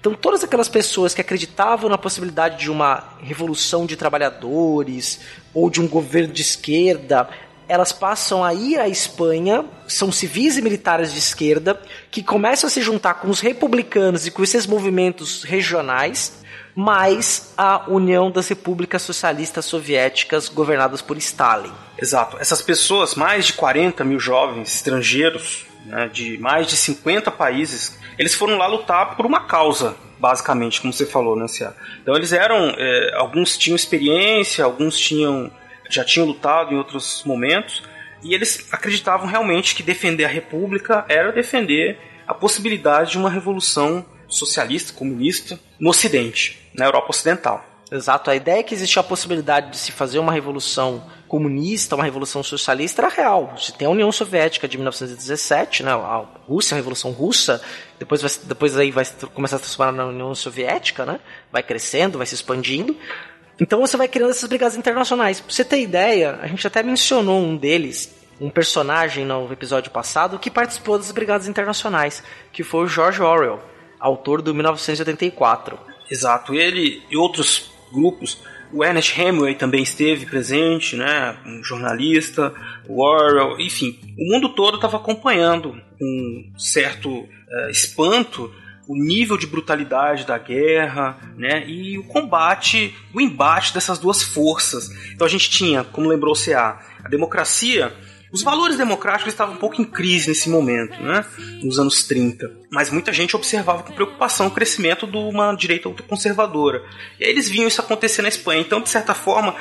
Então, todas aquelas pessoas que acreditavam na possibilidade de uma revolução de trabalhadores ou de um governo de esquerda, elas passam a ir à Espanha, são civis e militares de esquerda, que começam a se juntar com os republicanos e com esses movimentos regionais, mais a União das Repúblicas Socialistas Soviéticas governadas por Stalin. Exato. Essas pessoas, mais de 40 mil jovens estrangeiros, né, de mais de 50 países, eles foram lá lutar por uma causa, basicamente, como você falou, né, Cia? Então eles eram, é, alguns tinham experiência, alguns tinham já tinham lutado em outros momentos, e eles acreditavam realmente que defender a República era defender a possibilidade de uma revolução socialista, comunista, no Ocidente, na Europa Ocidental. Exato, a ideia que existia a possibilidade de se fazer uma revolução comunista, uma revolução socialista, era real. Você tem a União Soviética de 1917, né, a Rússia, a Revolução Russa, depois, vai, depois aí vai começar a se transformar na União Soviética, né, vai crescendo, vai se expandindo. Então você vai criando essas brigadas internacionais. Pra você ter ideia, a gente até mencionou um deles, um personagem no episódio passado, que participou das brigadas internacionais, que foi o George Orwell, autor do 1984. Exato, ele e outros grupos. O Ernest Hemingway também esteve presente, né? Um jornalista, o Orwell, enfim, o mundo todo estava acompanhando com um certo uh, espanto o nível de brutalidade da guerra, né? E o combate, o embate dessas duas forças. Então a gente tinha, como lembrou o CA, a democracia os valores democráticos estavam um pouco em crise nesse momento, né? nos anos 30. Mas muita gente observava com preocupação o crescimento de uma direita ultraconservadora. E aí eles viam isso acontecer na Espanha. Então, de certa forma,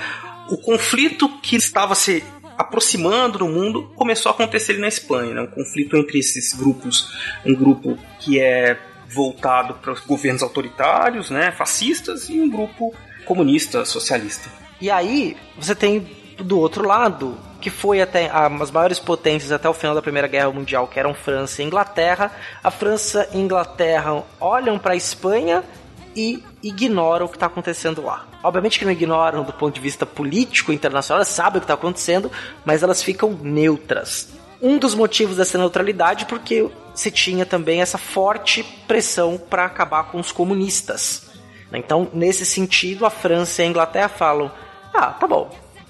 o conflito que estava se aproximando no mundo começou a acontecer na Espanha. Né? Um conflito entre esses grupos, um grupo que é voltado para os governos autoritários, né, fascistas, e um grupo comunista, socialista. E aí você tem do outro lado que foi até as maiores potências até o final da Primeira Guerra Mundial, que eram França e Inglaterra. A França e Inglaterra olham para a Espanha e ignoram o que está acontecendo lá. Obviamente que não ignoram do ponto de vista político internacional, elas sabem o que está acontecendo, mas elas ficam neutras. Um dos motivos dessa neutralidade é porque se tinha também essa forte pressão para acabar com os comunistas. Então, nesse sentido, a França e a Inglaterra falam: ah, tá bom,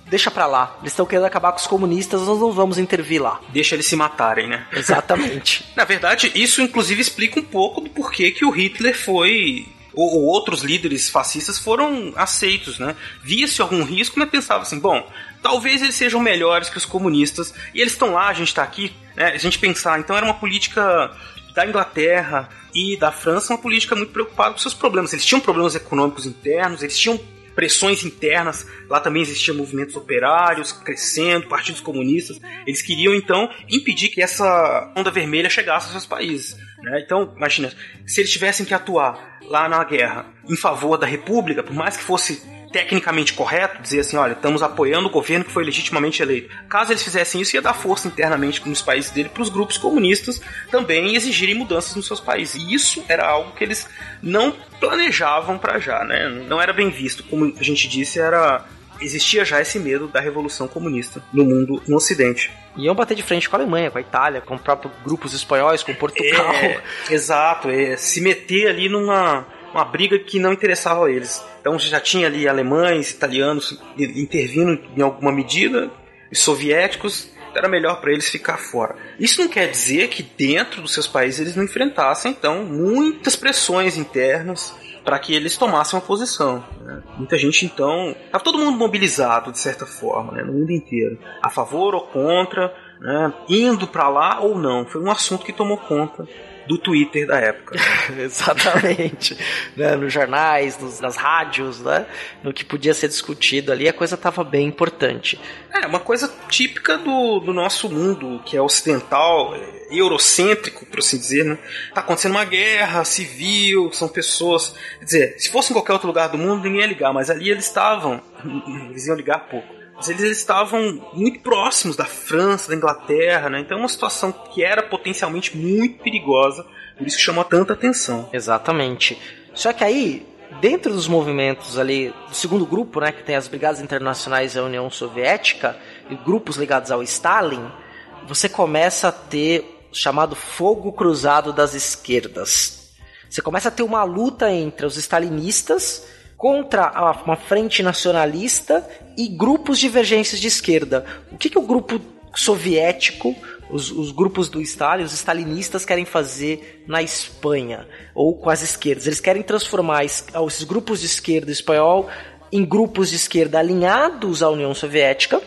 deixa pra lá. Eles estão querendo acabar com os comunistas, nós não vamos intervir lá. Deixa eles se matarem, né? Exatamente. Na verdade, isso inclusive explica um pouco do porquê que o Hitler foi ou, ou, outros líderes fascistas foram aceitos, né? Via-se algum risco, mas pensava assim, bom, talvez eles sejam melhores que os comunistas, e eles estão lá, a gente está aqui, né? A gente pensar, então era uma política da Inglaterra e da França, uma política muito preocupada com seus problemas. Eles tinham problemas econômicos internos, eles tinham pressões internas. Lá também existiam movimentos operários crescendo, partidos comunistas. Eles queriam então impedir que essa onda vermelha chegasse aos seus países. Né? Então, imagina, se eles tivessem que atuar lá na guerra em favor da República, por mais que fosse tecnicamente correto dizer assim, olha, estamos apoiando o governo que foi legitimamente eleito. Caso eles fizessem isso, ia dar força internamente nos países dele para os grupos comunistas também exigirem mudanças nos seus países. E isso era algo que eles não planejavam para já, né? Não era bem visto. Como a gente disse, era existia já esse medo da revolução comunista no mundo, no Ocidente. Iam bater de frente com a Alemanha, com a Itália, com próprios grupos espanhóis, com Portugal. É, exato, é, se meter ali numa uma briga que não interessava a eles. Então já tinha ali alemães, italianos intervindo em alguma medida, e soviéticos, era melhor para eles ficar fora. Isso não quer dizer que dentro dos seus países eles não enfrentassem então muitas pressões internas para que eles tomassem uma posição. Né? Muita gente então estava todo mundo mobilizado de certa forma, né? no mundo inteiro, a favor ou contra, né? indo para lá ou não. Foi um assunto que tomou conta do Twitter da época. Exatamente. né? Nos jornais, nos, nas rádios, né? no que podia ser discutido ali, a coisa estava bem importante. É, uma coisa típica do, do nosso mundo, que é ocidental, é, eurocêntrico, por assim dizer, né? Tá acontecendo uma guerra civil, são pessoas. Quer dizer, se fosse em qualquer outro lugar do mundo, ninguém ia ligar, mas ali eles estavam. Eles iam ligar pouco eles, eles estavam muito próximos da França, da Inglaterra, né? Então é uma situação que era potencialmente muito perigosa, por isso que chamou tanta atenção. Exatamente. Só que aí, dentro dos movimentos ali, do segundo grupo, né, que tem as Brigadas Internacionais da União Soviética, e grupos ligados ao Stalin, você começa a ter o chamado fogo cruzado das esquerdas. Você começa a ter uma luta entre os stalinistas contra uma frente nacionalista e grupos divergentes de esquerda. O que, que o grupo soviético, os, os grupos do Stalin, os stalinistas querem fazer na Espanha ou com as esquerdas? Eles querem transformar es- esses grupos de esquerda espanhol em grupos de esquerda alinhados à União Soviética,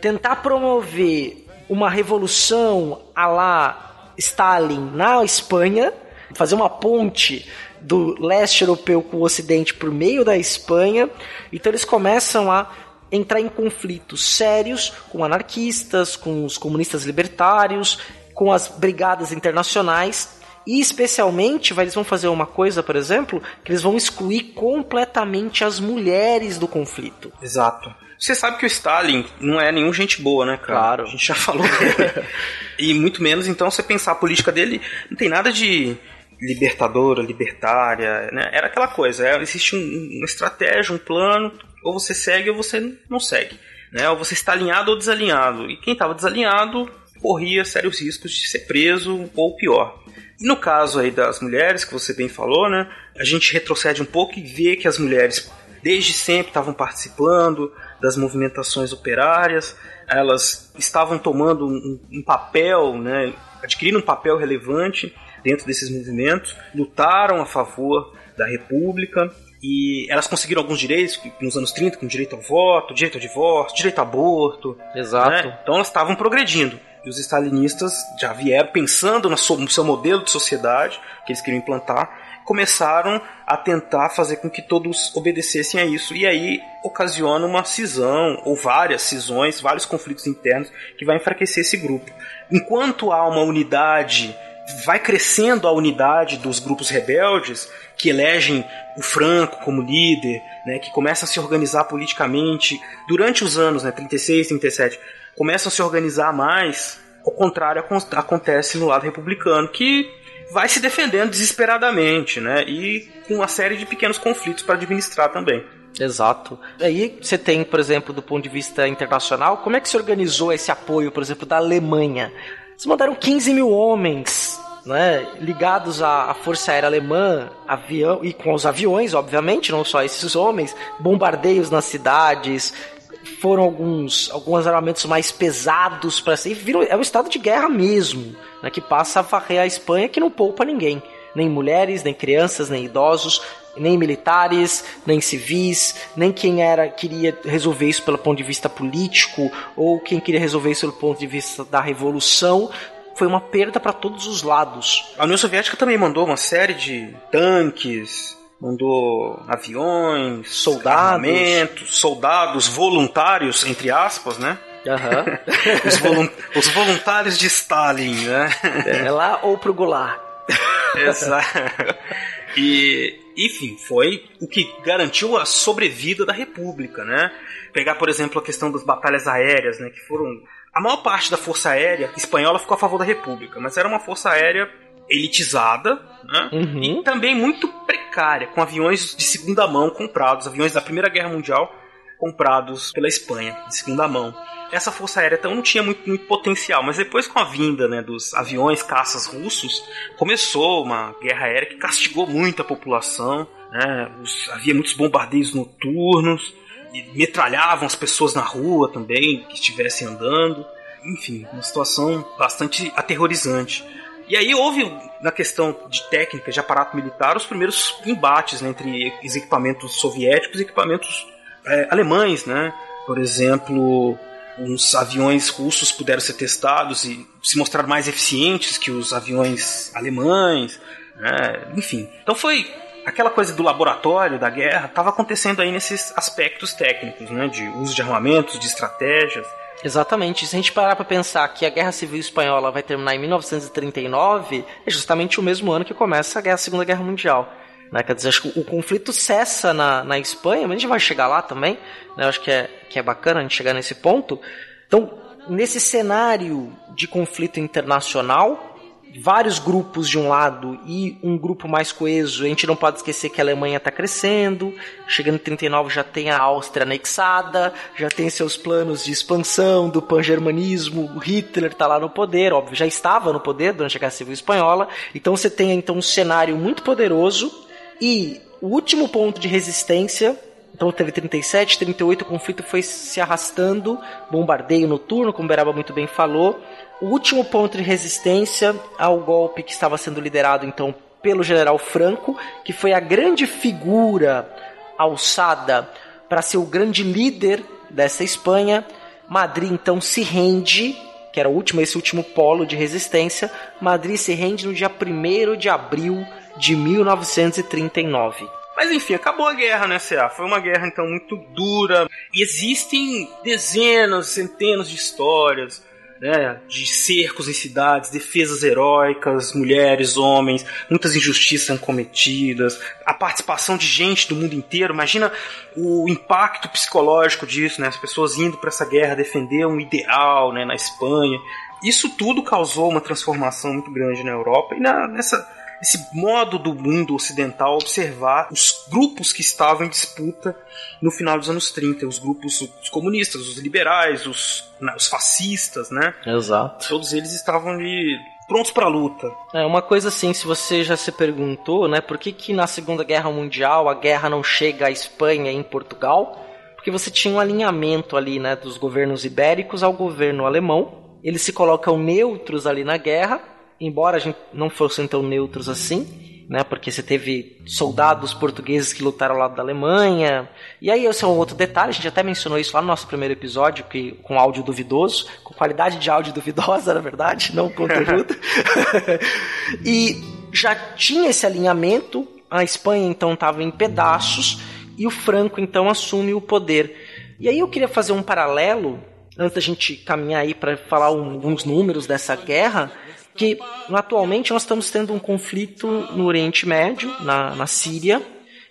tentar promover uma revolução à la Stalin na Espanha, fazer uma ponte do leste europeu com o ocidente por meio da Espanha. Então eles começam a entrar em conflitos sérios com anarquistas, com os comunistas libertários, com as brigadas internacionais. E especialmente, eles vão fazer uma coisa, por exemplo, que eles vão excluir completamente as mulheres do conflito. Exato. Você sabe que o Stalin não é nenhum gente boa, né, cara? Claro. A gente já falou dele. e muito menos, então, você pensar a política dele, não tem nada de libertadora, libertária, né? Era aquela coisa, é, existe um- uma estratégia, um plano, ou você segue ou você não segue, né? Ou você está alinhado ou desalinhado. E quem estava desalinhado corria sérios riscos de ser preso ou pior. E no caso aí das mulheres, que você bem falou, né? A gente retrocede um pouco e vê que as mulheres desde sempre estavam participando das movimentações operárias, elas estavam tomando um, um papel, né, adquirindo um papel relevante dentro desses movimentos, lutaram a favor da República e elas conseguiram alguns direitos nos anos 30, como direito ao voto, direito ao divórcio, direito ao aborto. Exato. né? Então elas estavam progredindo. E os stalinistas já vieram pensando no seu modelo de sociedade que eles queriam implantar, começaram a tentar fazer com que todos obedecessem a isso. E aí ocasiona uma cisão, ou várias cisões, vários conflitos internos que vai enfraquecer esse grupo. Enquanto há uma unidade, vai crescendo a unidade dos grupos rebeldes que elegem o Franco como líder, né, que começam a se organizar politicamente durante os anos, né, 36, 37, começam a se organizar mais. Ao contrário, acon- acontece no lado republicano, que vai se defendendo desesperadamente, né? E com uma série de pequenos conflitos para administrar também. Exato. Aí você tem, por exemplo, do ponto de vista internacional, como é que se organizou esse apoio, por exemplo, da Alemanha? Eles mandaram 15 mil homens, né, ligados à, à Força Aérea Alemã, avião, e com os aviões, obviamente, não só esses homens, bombardeios nas cidades, foram alguns, alguns armamentos mais pesados para ser. Viram, é um estado de guerra mesmo, né, que passa a varrer a Espanha que não poupa ninguém. Nem mulheres, nem crianças, nem idosos, nem militares, nem civis, nem quem era queria resolver isso pelo ponto de vista político ou quem queria resolver isso pelo ponto de vista da revolução. Foi uma perda para todos os lados. A União Soviética também mandou uma série de tanques, mandou aviões, Soldados. armamentos, soldados voluntários, entre aspas, né? Aham. Os, os voluntários de Stalin, né? é lá ou pro Goulart. Exato. E, enfim, foi o que garantiu a sobrevida da República, né? Pegar, por exemplo, a questão das batalhas aéreas, né? Que foram. A maior parte da força aérea espanhola ficou a favor da República, mas era uma força aérea elitizada, né? Uhum. E também muito precária, com aviões de segunda mão comprados, aviões da Primeira Guerra Mundial comprados pela Espanha, de segunda mão. Essa força aérea então não tinha muito, muito potencial, mas depois com a vinda né, dos aviões caças russos, começou uma guerra aérea que castigou muito a população. Né, os- havia muitos bombardeios noturnos, metralhavam as pessoas na rua também, que estivessem andando. Enfim, uma situação bastante aterrorizante. E aí houve, na questão de técnica, de aparato militar, os primeiros embates né, entre os equipamentos soviéticos e equipamentos é, alemães, né? Por exemplo, os aviões russos puderam ser testados e se mostrar mais eficientes que os aviões alemães, né? enfim. Então foi aquela coisa do laboratório da guerra estava acontecendo aí nesses aspectos técnicos, né? De uso de armamentos, de estratégias. Exatamente. Se a gente parar para pensar que a Guerra Civil Espanhola vai terminar em 1939, é justamente o mesmo ano que começa a Guerra- a Segunda Guerra Mundial. Né? Quer dizer, acho que o conflito cessa na, na Espanha, mas a gente vai chegar lá também. Né? Acho que é, que é bacana a gente chegar nesse ponto. Então, nesse cenário de conflito internacional, vários grupos de um lado e um grupo mais coeso. A gente não pode esquecer que a Alemanha está crescendo. Chegando em 39 já tem a Áustria anexada, já tem seus planos de expansão do pan-germanismo. O Hitler está lá no poder, óbvio, já estava no poder durante a Guerra Civil Espanhola. Então você tem então um cenário muito poderoso e O último ponto de resistência então teve 37, 38, o conflito foi se arrastando, bombardeio noturno, como Beraba muito bem falou. O último ponto de resistência ao golpe que estava sendo liderado então pelo general Franco, que foi a grande figura alçada para ser o grande líder dessa Espanha. Madrid então se rende, que era o último, esse último polo de resistência. Madrid se rende no dia 1 de abril de 1939. Mas enfim, acabou a guerra, né, CA? Foi uma guerra então muito dura. E existem dezenas, centenas de histórias. Né, de cercos em cidades, defesas heróicas, mulheres, homens, muitas injustiças são cometidas, a participação de gente do mundo inteiro. Imagina o impacto psicológico disso, né? As pessoas indo para essa guerra defender um ideal, né, na Espanha. Isso tudo causou uma transformação muito grande na Europa e na, nessa esse modo do mundo ocidental observar os grupos que estavam em disputa no final dos anos 30, os grupos os comunistas, os liberais, os, né, os fascistas, né? Exato. Todos eles estavam ali prontos para a luta. É uma coisa assim, se você já se perguntou, né, por que que na Segunda Guerra Mundial a guerra não chega à Espanha e em Portugal? Porque você tinha um alinhamento ali, né, dos governos ibéricos ao governo alemão. Eles se colocam neutros ali na guerra embora a gente não fossem tão neutros assim, né? Porque você teve soldados portugueses que lutaram ao lado da Alemanha. E aí esse é um outro detalhe, a gente até mencionou isso lá no nosso primeiro episódio, que com áudio duvidoso, com qualidade de áudio duvidosa, na verdade, não conteúdo. e já tinha esse alinhamento, a Espanha então estava em pedaços e o Franco então assume o poder. E aí eu queria fazer um paralelo antes da gente caminhar aí para falar alguns números dessa guerra, que atualmente nós estamos tendo um conflito no Oriente Médio, na, na Síria,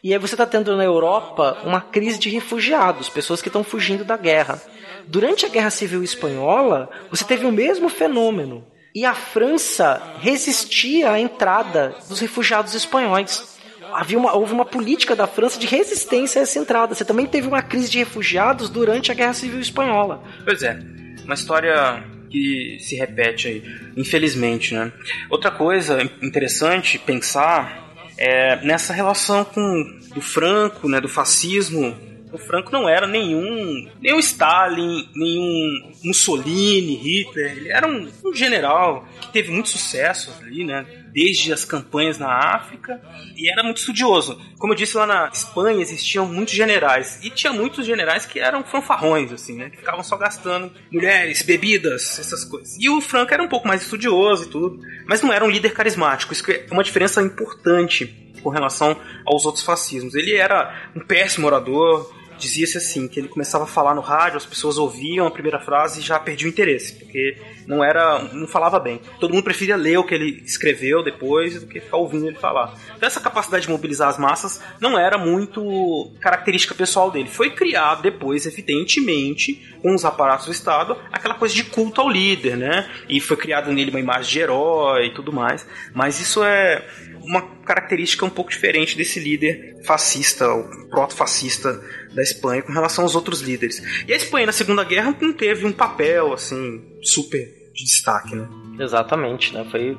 e aí você está tendo na Europa uma crise de refugiados, pessoas que estão fugindo da guerra. Durante a Guerra Civil Espanhola, você teve o mesmo fenômeno. E a França resistia à entrada dos refugiados espanhóis. Havia uma, houve uma política da França de resistência a essa entrada. Você também teve uma crise de refugiados durante a Guerra Civil Espanhola. Pois é, uma história que se repete aí, infelizmente, né? Outra coisa interessante pensar é nessa relação com do Franco, né, do fascismo. O Franco não era nenhum, nenhum Stalin, nenhum Mussolini, Hitler. Ele era um, um general que teve muito sucesso ali, né? Desde as campanhas na África e era muito estudioso. Como eu disse lá na Espanha existiam muitos generais e tinha muitos generais que eram fanfarrões assim, né, que ficavam só gastando mulheres, bebidas, essas coisas. E o Franco era um pouco mais estudioso e tudo, mas não era um líder carismático. Isso é uma diferença importante com relação aos outros fascismos. Ele era um péssimo orador, dizia-se assim, que ele começava a falar no rádio, as pessoas ouviam a primeira frase e já perdiam o interesse, porque não era, não falava bem. Todo mundo preferia ler o que ele escreveu depois do que ficar ouvindo ele falar. Então essa capacidade de mobilizar as massas não era muito característica pessoal dele. Foi criado depois, evidentemente, com os aparatos do Estado, aquela coisa de culto ao líder, né? E foi criado nele uma imagem de herói e tudo mais. Mas isso é uma característica um pouco diferente desse líder fascista, o proto-fascista da Espanha com relação aos outros líderes. E a Espanha na Segunda Guerra não teve um papel assim super de destaque, né? Exatamente, né? Foi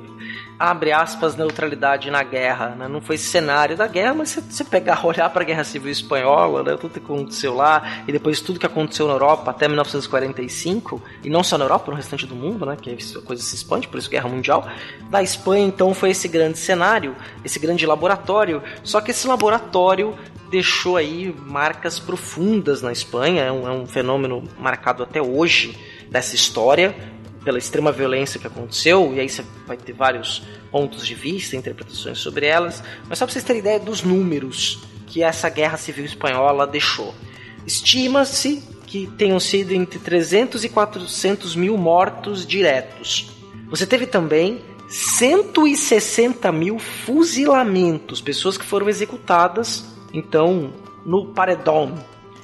abre aspas neutralidade na guerra, né? Não foi cenário da guerra, mas se você pegar, olhar para a Guerra Civil Espanhola, né? tudo que aconteceu lá e depois tudo que aconteceu na Europa até 1945 e não só na Europa, no restante do mundo, né? Que a coisa se expande, por isso Guerra Mundial. Da Espanha então foi esse grande cenário, esse grande laboratório. Só que esse laboratório deixou aí marcas profundas na Espanha, é um, é um fenômeno marcado até hoje dessa história pela extrema violência que aconteceu, e aí você vai ter vários pontos de vista, interpretações sobre elas, mas só para vocês terem ideia dos números que essa guerra civil espanhola deixou. Estima-se que tenham sido entre 300 e 400 mil mortos diretos. Você teve também 160 mil fuzilamentos, pessoas que foram executadas, então, no paredão.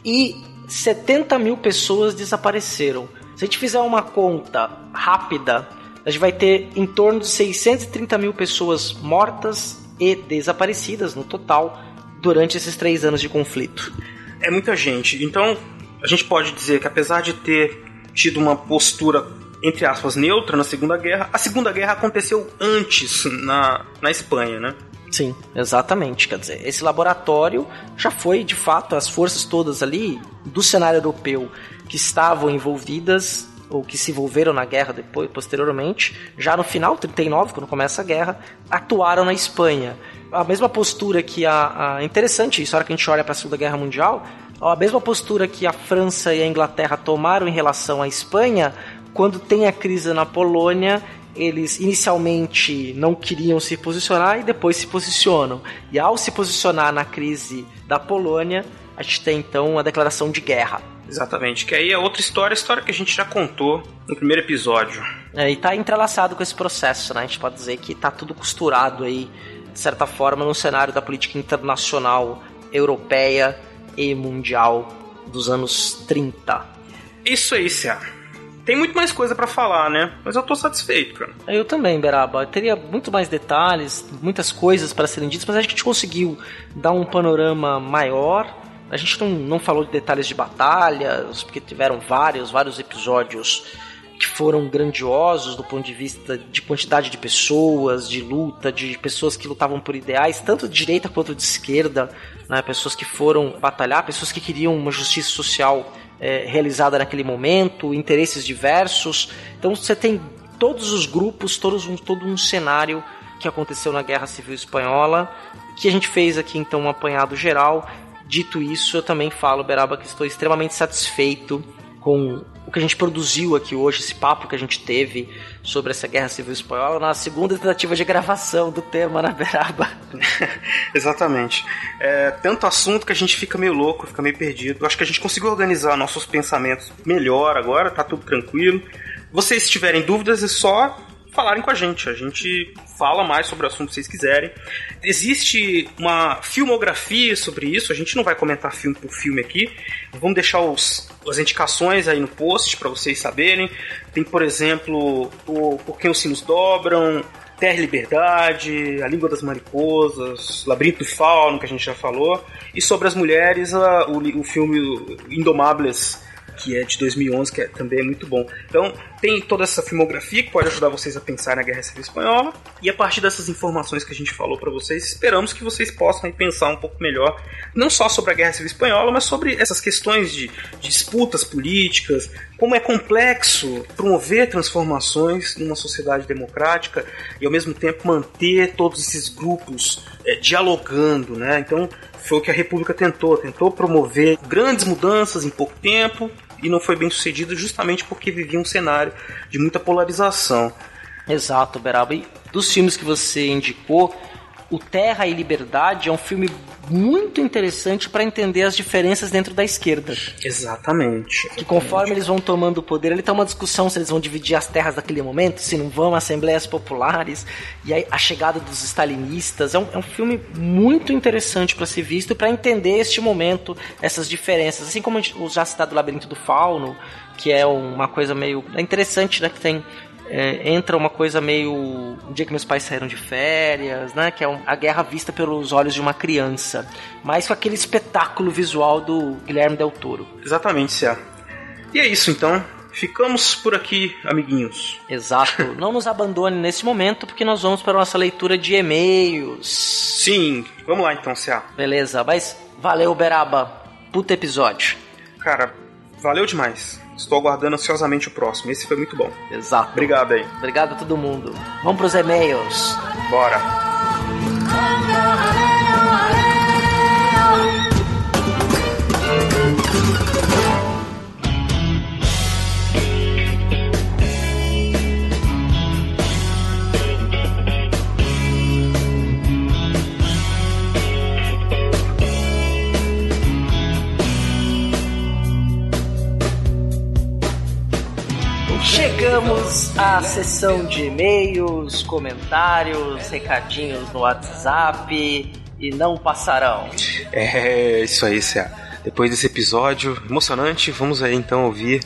E 70 mil pessoas desapareceram. Se a gente fizer uma conta rápida, a gente vai ter em torno de 630 mil pessoas mortas e desaparecidas no total durante esses três anos de conflito. É muita gente. Então, a gente pode dizer que apesar de ter tido uma postura entre aspas neutra na Segunda Guerra, a Segunda Guerra aconteceu antes na, na Espanha, né? Sim, exatamente. Quer dizer, esse laboratório já foi, de fato, as forças todas ali do cenário europeu que estavam envolvidas ou que se envolveram na guerra depois, posteriormente, já no final, 39, quando começa a guerra, atuaram na Espanha. A mesma postura que a, a interessante isso, a hora que a gente olha para a Segunda Guerra Mundial, a mesma postura que a França e a Inglaterra tomaram em relação à Espanha, quando tem a crise na Polônia, eles inicialmente não queriam se posicionar e depois se posicionam. E ao se posicionar na crise da Polônia, a gente tem então a declaração de guerra. Exatamente, que aí é outra história, a história que a gente já contou no primeiro episódio. É, e tá entrelaçado com esse processo, né? A gente pode dizer que tá tudo costurado aí, de certa forma, no cenário da política internacional europeia e mundial dos anos 30. Isso aí, Cia. Tem muito mais coisa para falar, né? Mas eu tô satisfeito, cara. Eu também, Beraba. Eu teria muito mais detalhes, muitas coisas para serem ditas, mas a gente conseguiu dar um panorama maior. A gente não, não falou de detalhes de batalhas, porque tiveram vários, vários episódios que foram grandiosos do ponto de vista de quantidade de pessoas, de luta, de pessoas que lutavam por ideais, tanto de direita quanto de esquerda, né? pessoas que foram batalhar, pessoas que queriam uma justiça social é, realizada naquele momento, interesses diversos. Então você tem todos os grupos, todos um, todo um cenário que aconteceu na Guerra Civil Espanhola, que a gente fez aqui então um apanhado geral. Dito isso, eu também falo, Beraba, que estou extremamente satisfeito com o que a gente produziu aqui hoje, esse papo que a gente teve sobre essa Guerra Civil Espanhola, na segunda tentativa de gravação do tema na Beraba. Exatamente. É tanto assunto que a gente fica meio louco, fica meio perdido. Acho que a gente conseguiu organizar nossos pensamentos melhor agora, tá tudo tranquilo. Vocês tiverem dúvidas, é só falarem com a gente. A gente fala mais sobre o assunto que vocês quiserem. Existe uma filmografia sobre isso, a gente não vai comentar filme por filme aqui. Vamos deixar os, as indicações aí no post para vocês saberem. Tem, por exemplo, o Por que os Sinos Dobram, Terra e Liberdade, A Língua das Mariposas, Labirinto do Fauno, que a gente já falou. E sobre as mulheres, a, o, o filme Indomables que é de 2011, que é, também é muito bom. Então, tem toda essa filmografia que pode ajudar vocês a pensar na Guerra Civil Espanhola. E a partir dessas informações que a gente falou para vocês, esperamos que vocês possam pensar um pouco melhor, não só sobre a Guerra Civil Espanhola, mas sobre essas questões de, de disputas políticas, como é complexo promover transformações numa sociedade democrática e ao mesmo tempo manter todos esses grupos é, dialogando, né? Então foi o que a República tentou, tentou promover grandes mudanças em pouco tempo e não foi bem sucedido justamente porque vivia um cenário de muita polarização. Exato, Beraba. E dos filmes que você indicou, o Terra e Liberdade é um filme muito interessante para entender as diferenças dentro da esquerda. Exatamente. Que conforme eles vão tomando o poder, ele tem uma discussão se eles vão dividir as terras daquele momento, se não vão, assembleias populares, e aí a chegada dos stalinistas. É um, é um filme muito interessante para ser visto para entender este momento, essas diferenças. Assim como o já citado Labirinto do Fauno, que é uma coisa meio. É interessante, né? Que tem é, entra uma coisa meio. O dia que meus pais saíram de férias, né? Que é um, a guerra vista pelos olhos de uma criança. Mas com aquele espetáculo visual do Guilherme Del Toro. Exatamente, Cia. E é isso então. Ficamos por aqui, amiguinhos. Exato. Não nos abandone nesse momento, porque nós vamos para a nossa leitura de e-mails. Sim, vamos lá então, Cia. Beleza, mas valeu, Beraba. Puta episódio. Cara, valeu demais. Estou aguardando ansiosamente o próximo. Esse foi muito bom. Exato. Obrigado aí. Obrigado a todo mundo. Vamos pros e-mails. Bora. Chegamos à sessão de e-mails, comentários, recadinhos no WhatsApp e não passarão. É, isso aí, Cia. Depois desse episódio emocionante, vamos aí então ouvir,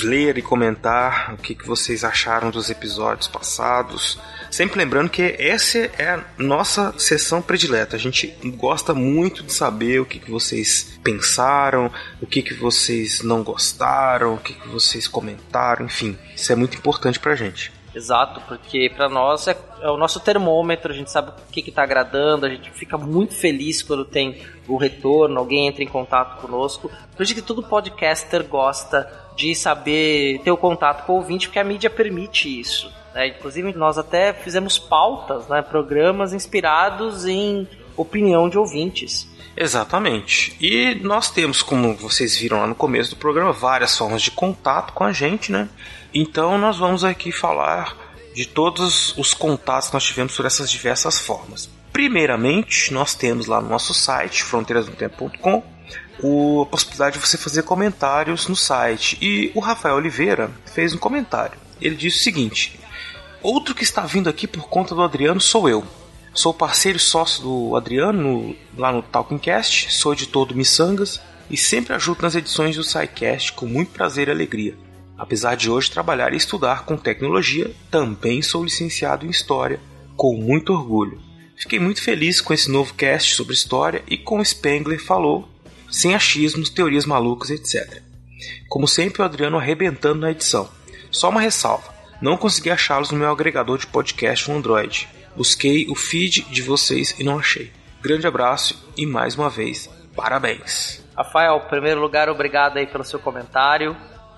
ler e comentar o que, que vocês acharam dos episódios passados. Sempre lembrando que essa é a nossa sessão predileta. A gente gosta muito de saber o que, que vocês pensaram, o que, que vocês não gostaram, o que, que vocês comentaram, enfim. Isso é muito importante pra gente. Exato, porque para nós é, é, o nosso termômetro, a gente sabe o que está agradando, a gente fica muito feliz quando tem o retorno, alguém entra em contato conosco. Isso que todo podcaster gosta de saber ter o contato com o ouvinte, porque a mídia permite isso. Né? Inclusive, nós até fizemos pautas, né? programas inspirados em opinião de ouvintes. Exatamente. E nós temos, como vocês viram lá no começo do programa, várias formas de contato com a gente, né? Então nós vamos aqui falar de todos os contatos que nós tivemos por essas diversas formas. Primeiramente, nós temos lá no nosso site, fronteirasdotempo.com, a possibilidade de você fazer comentários no site. E o Rafael Oliveira fez um comentário. Ele disse o seguinte: Outro que está vindo aqui por conta do Adriano sou eu. Sou parceiro e sócio do Adriano lá no Talkingcast, sou editor do Missangas e sempre ajudo nas edições do SciCast com muito prazer e alegria. Apesar de hoje trabalhar e estudar com tecnologia, também sou licenciado em História, com muito orgulho. Fiquei muito feliz com esse novo cast sobre história e com Spengler falou, sem achismos, teorias malucas, etc. Como sempre, o Adriano arrebentando na edição. Só uma ressalva: não consegui achá-los no meu agregador de podcast no Android. Busquei o feed de vocês e não achei. Grande abraço e mais uma vez, parabéns. Rafael, em primeiro lugar, obrigado aí pelo seu comentário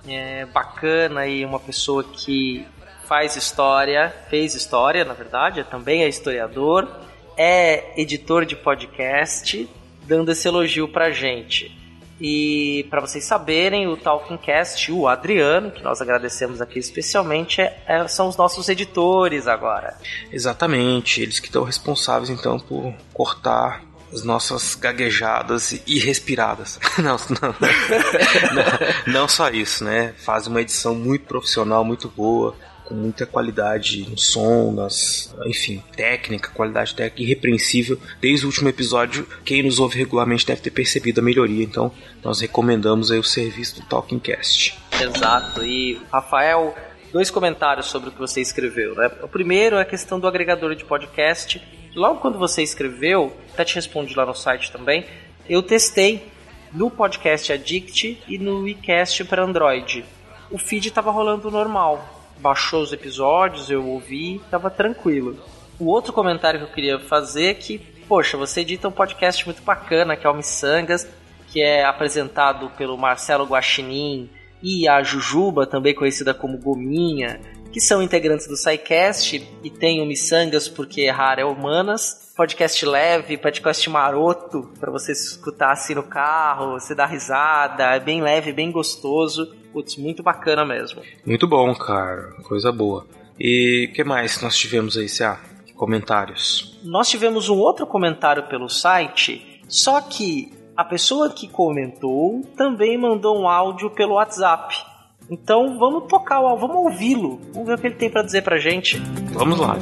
é, bacana e uma pessoa que faz história, fez história, na verdade, também é historiador, é editor de podcast, dando esse elogio pra gente. E para vocês saberem, o Talkingcast, o Adriano, que nós agradecemos aqui especialmente, é, é, são os nossos editores agora. Exatamente, eles que estão responsáveis então por cortar as nossas gaguejadas e respiradas. não, não, não, não só isso, né? Faz uma edição muito profissional, muito boa com muita qualidade no som, nas, enfim, técnica, qualidade técnica irrepreensível. Desde o último episódio, quem nos ouve regularmente deve ter percebido a melhoria, então nós recomendamos aí o serviço do Talking Cast. Exato. E Rafael, dois comentários sobre o que você escreveu, né? O primeiro é a questão do agregador de podcast logo quando você escreveu, até te respondi lá no site também, eu testei no podcast Addict e no WeCast para Android. O feed estava rolando normal. Baixou os episódios, eu ouvi, estava tranquilo. O outro comentário que eu queria fazer é que, poxa, você edita um podcast muito bacana, que é o Missangas, que é apresentado pelo Marcelo Guaxinim e a Jujuba, também conhecida como Gominha, que são integrantes do SciCast e tem o Missangas porque errar é humanas. Podcast leve, podcast maroto, para você escutar assim no carro, você dar risada, é bem leve, bem gostoso. Putz, muito bacana mesmo. Muito bom, cara, coisa boa. E o que mais nós tivemos aí, Cia? Comentários. Nós tivemos um outro comentário pelo site, só que a pessoa que comentou também mandou um áudio pelo WhatsApp. Então vamos tocar, vamos ouvi-lo. Vamos ver o que ele tem para dizer pra gente. Vamos lá.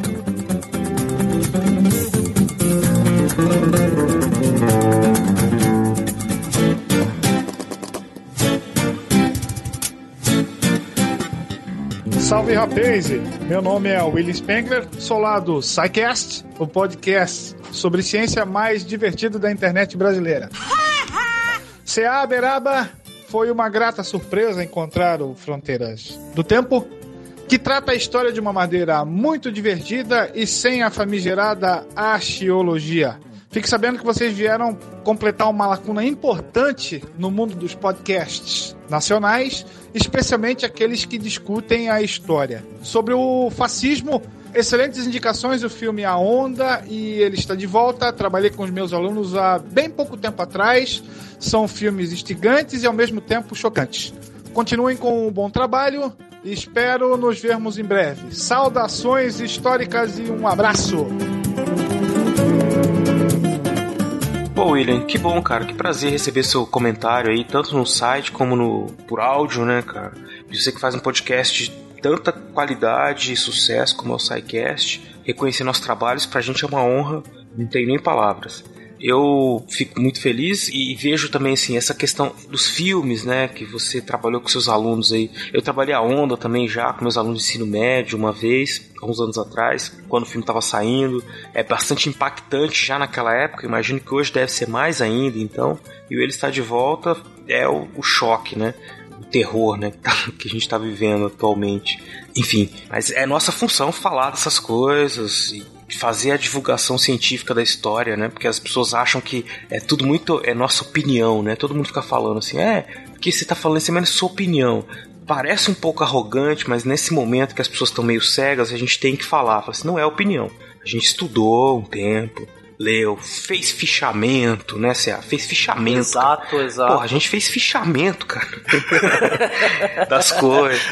Salve Rapaze! Meu nome é William Spengler, sou lá do SciCast, o podcast sobre ciência mais divertido da internet brasileira. CA Beraba foi uma grata surpresa encontrar o Fronteiras do Tempo, que trata a história de uma maneira muito divertida e sem a famigerada arqueologia. Fique sabendo que vocês vieram completar uma lacuna importante no mundo dos podcasts nacionais, especialmente aqueles que discutem a história. Sobre o fascismo, excelentes indicações do filme A Onda e ele está de volta. Trabalhei com os meus alunos há bem pouco tempo atrás. São filmes instigantes e ao mesmo tempo chocantes. Continuem com um bom trabalho e espero nos vermos em breve. Saudações históricas e um abraço! Pô, William, que bom, cara. Que prazer receber seu comentário aí, tanto no site como no por áudio, né, cara? Você que faz um podcast tanta qualidade e sucesso como é o SciCast, reconhecer nossos trabalhos, pra gente é uma honra, não tem nem palavras eu fico muito feliz e vejo também assim essa questão dos filmes, né, que você trabalhou com seus alunos aí. Eu trabalhei a onda também já com meus alunos de ensino médio uma vez, alguns anos atrás, quando o filme estava saindo. É bastante impactante já naquela época. Imagino que hoje deve ser mais ainda, então. E ele está de volta é o, o choque, né? O terror, né, que a gente está vivendo atualmente. Enfim, mas é nossa função falar dessas coisas e fazer a divulgação científica da história, né? Porque as pessoas acham que é tudo muito é nossa opinião, né? Todo mundo fica falando assim, é, porque você tá falando mas é sua opinião. Parece um pouco arrogante, mas nesse momento que as pessoas estão meio cegas, a gente tem que falar, falar assim, não é opinião. A gente estudou um tempo, leu, fez fichamento, né, Cê? Fez fichamento. Exato, cara. exato. Porra, a gente fez fichamento, cara. das coisas.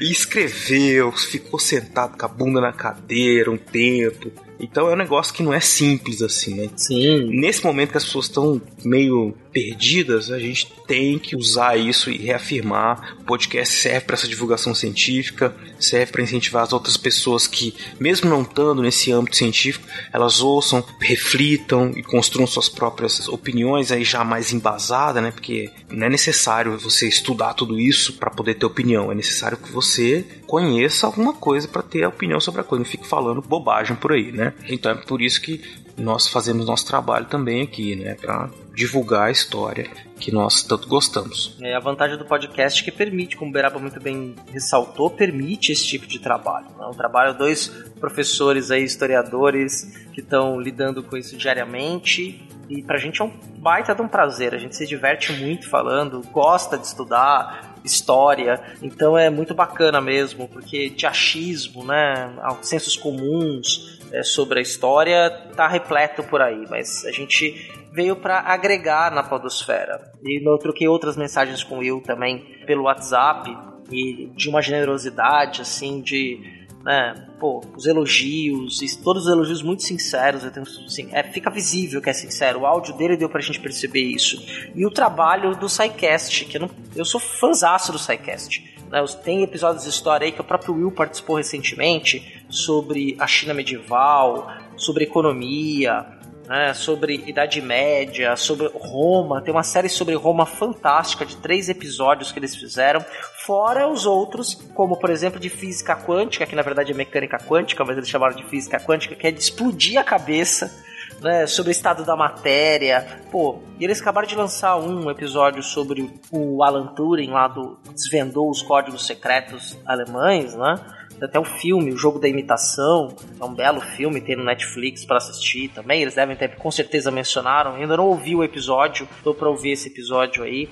E escreveu, ficou sentado com a bunda na cadeira um tempo. Então é um negócio que não é simples assim, né? Sim. Nesse momento que as pessoas estão meio perdidas, a gente tem que usar isso e reafirmar. O podcast serve para essa divulgação científica, serve para incentivar as outras pessoas que, mesmo não estando nesse âmbito científico, elas ouçam, reflitam e construam suas próprias opiniões aí já mais embasada, né? Porque não é necessário você estudar tudo isso para poder ter opinião, é necessário que você conheça alguma coisa para ter opinião sobre a coisa, não fique falando bobagem por aí, né? Então é por isso que nós fazemos nosso trabalho também aqui, né, para divulgar a história que nós tanto gostamos. É a vantagem do podcast que permite, como o Beraba muito bem ressaltou, permite esse tipo de trabalho. É um trabalho dois professores aí, historiadores, que estão lidando com isso diariamente. E pra gente é um baita de um prazer. A gente se diverte muito falando, gosta de estudar história. Então é muito bacana mesmo, porque de achismo, né, sensos comuns, é, sobre a história tá repleto por aí, mas a gente veio para agregar na podosfera. E eu troquei outras mensagens com o Will também pelo WhatsApp e de uma generosidade assim de né, pô, os elogios, todos os elogios muito sinceros, eu tenho, assim, é, fica visível que é sincero, o áudio dele deu pra gente perceber isso. E o trabalho do SciCast, que eu, não, eu sou fãzaço do SciCast. Né, tem episódios de história aí que o próprio Will participou recentemente sobre a China medieval, sobre economia, né, sobre Idade Média, sobre Roma. Tem uma série sobre Roma fantástica de três episódios que eles fizeram. Fora os outros, como por exemplo de física quântica, que na verdade é mecânica quântica, mas eles chamaram de física quântica, que é de explodir a cabeça. Né, sobre o estado da matéria. Pô, e eles acabaram de lançar um episódio sobre o Alan Turing lá do desvendou os códigos secretos alemães, né? Até o filme, o jogo da imitação, é um belo filme, tem no Netflix para assistir também. Eles devem ter, com certeza mencionaram. ainda não ouvi o episódio, tô para ouvir esse episódio aí.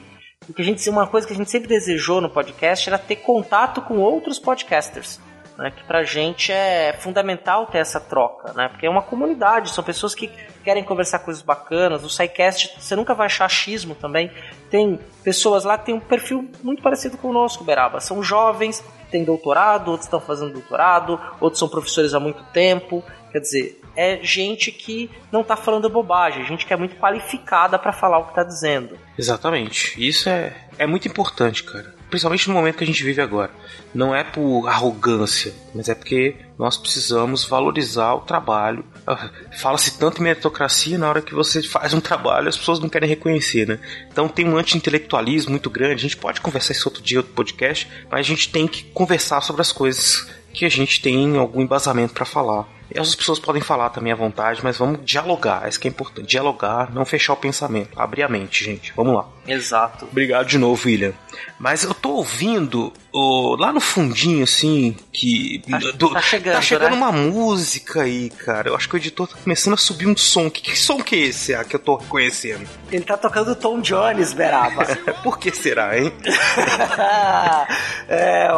Porque a gente, uma coisa que a gente sempre desejou no podcast era ter contato com outros podcasters. Né, que pra gente é fundamental ter essa troca, né? Porque é uma comunidade, são pessoas que querem conversar coisas bacanas. No SciCast você nunca vai achar achismo também. Tem pessoas lá que têm um perfil muito parecido com o nosso, Beraba. São jovens, têm doutorado, outros estão fazendo doutorado, outros são professores há muito tempo. Quer dizer, é gente que não está falando bobagem, gente que é muito qualificada para falar o que está dizendo. Exatamente. Isso é, é muito importante, cara. Principalmente no momento que a gente vive agora. Não é por arrogância, mas é porque nós precisamos valorizar o trabalho. Ah, fala-se tanto em meritocracia na hora que você faz um trabalho, as pessoas não querem reconhecer, né? Então tem um anti-intelectualismo muito grande. A gente pode conversar isso outro dia, outro podcast, mas a gente tem que conversar sobre as coisas que a gente tem algum embasamento para falar. E as pessoas podem falar também à vontade, mas vamos dialogar. Isso que é importante. Dialogar, não fechar o pensamento. Abrir a mente, gente. Vamos lá. Exato. Obrigado de novo, William. Mas eu tô ouvindo oh, lá no fundinho, assim, que. Tá, do, tá chegando. Tá chegando né? uma música aí, cara. Eu acho que o editor tá começando a subir um som. Que, que som que é esse ah, que eu tô reconhecendo? Ele tá tocando Tom Jones, Beraba. Por que será, hein? é,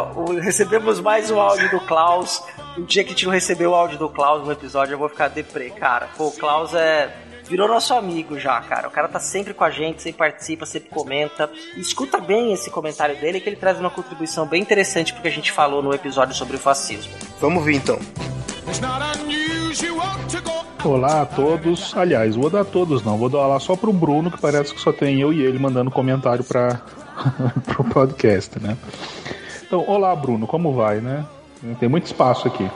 recebemos mais um áudio do Klaus. O dia que a gente não recebeu o áudio do Klaus no episódio, eu vou ficar deprê, cara. Pô, o Klaus é. Virou nosso amigo já, cara. O cara tá sempre com a gente, sempre participa, sempre comenta. E escuta bem esse comentário dele, que ele traz uma contribuição bem interessante porque a gente falou no episódio sobre o fascismo. Vamos ver então. Olá a todos. Aliás, vou dar a todos não, vou dar lá só pro Bruno, que parece que só tem eu e ele mandando comentário para pro podcast, né? Então, olá Bruno, como vai, né? Tem muito espaço aqui.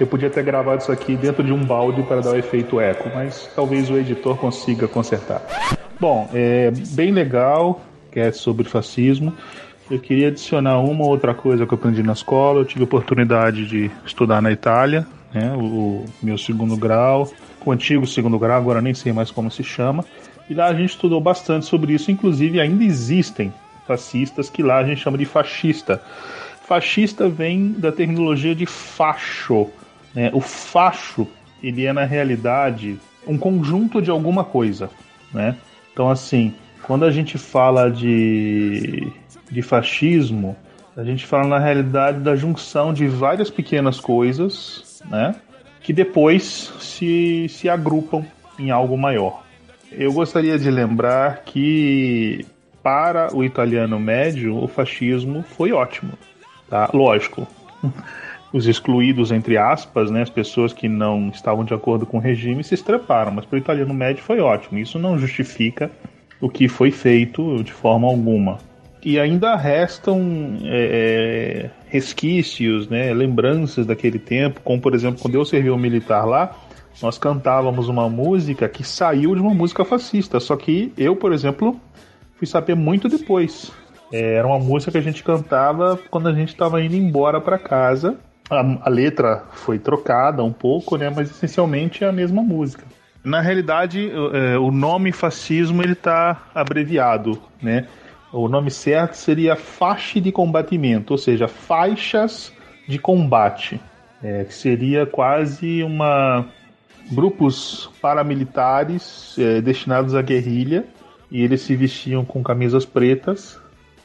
Eu podia ter gravado isso aqui dentro de um balde para dar o efeito eco, mas talvez o editor consiga consertar. Bom, é bem legal, que é sobre fascismo. Eu queria adicionar uma outra coisa que eu aprendi na escola. Eu tive a oportunidade de estudar na Itália, né, o meu segundo grau, o antigo segundo grau, agora nem sei mais como se chama. E lá a gente estudou bastante sobre isso, inclusive ainda existem fascistas, que lá a gente chama de fascista. Fascista vem da tecnologia de facho. Né? O facho, ele é na realidade um conjunto de alguma coisa. Né? Então, assim, quando a gente fala de, de fascismo, a gente fala na realidade da junção de várias pequenas coisas, né? Que depois se, se agrupam em algo maior. Eu gostaria de lembrar que para o italiano médio o fascismo foi ótimo, tá? Lógico. Os excluídos, entre aspas, né, as pessoas que não estavam de acordo com o regime se estreparam, mas para o italiano médio foi ótimo. Isso não justifica o que foi feito de forma alguma. E ainda restam é, é, resquícios, né, lembranças daquele tempo, como por exemplo quando eu servi um militar lá, nós cantávamos uma música que saiu de uma música fascista, só que eu, por exemplo, fui saber muito depois. É, era uma música que a gente cantava quando a gente estava indo embora para casa. A, a, letra foi trocada um pouco, né, mas essencialmente é a mesma música. Na realidade, é, o nome fascismo ele está abreviado, né? O nome certo seria faixa de combatimento, ou seja, faixas de combate, é, que seria quase uma grupos paramilitares é, destinados à guerrilha e eles se vestiam com camisas pretas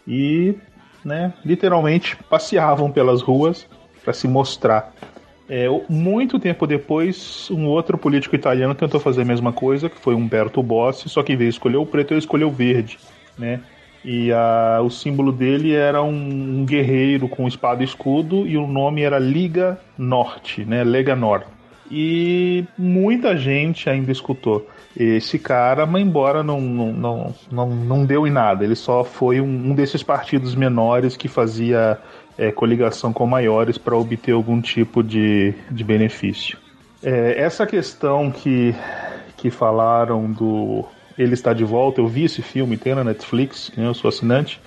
e, né, literalmente passeavam pelas ruas para se mostrar. É, muito tempo depois, um outro político italiano tentou fazer a mesma coisa, que foi Umberto Bossi, só que em vez de escolher o preto, ele escolheu o verde, né? E a, o símbolo dele era um, um, guerreiro com espada e escudo e o nome era Liga Norte, né? Lega Nord. E muita gente ainda escutou esse cara, mas embora não, não, não, não, deu em nada. Ele só foi um, um desses partidos menores que fazia é, coligação com maiores para obter algum tipo de, de benefício. É, essa questão que, que falaram do ele está de volta. Eu vi esse filme, tem na Netflix, né, eu sou assinante.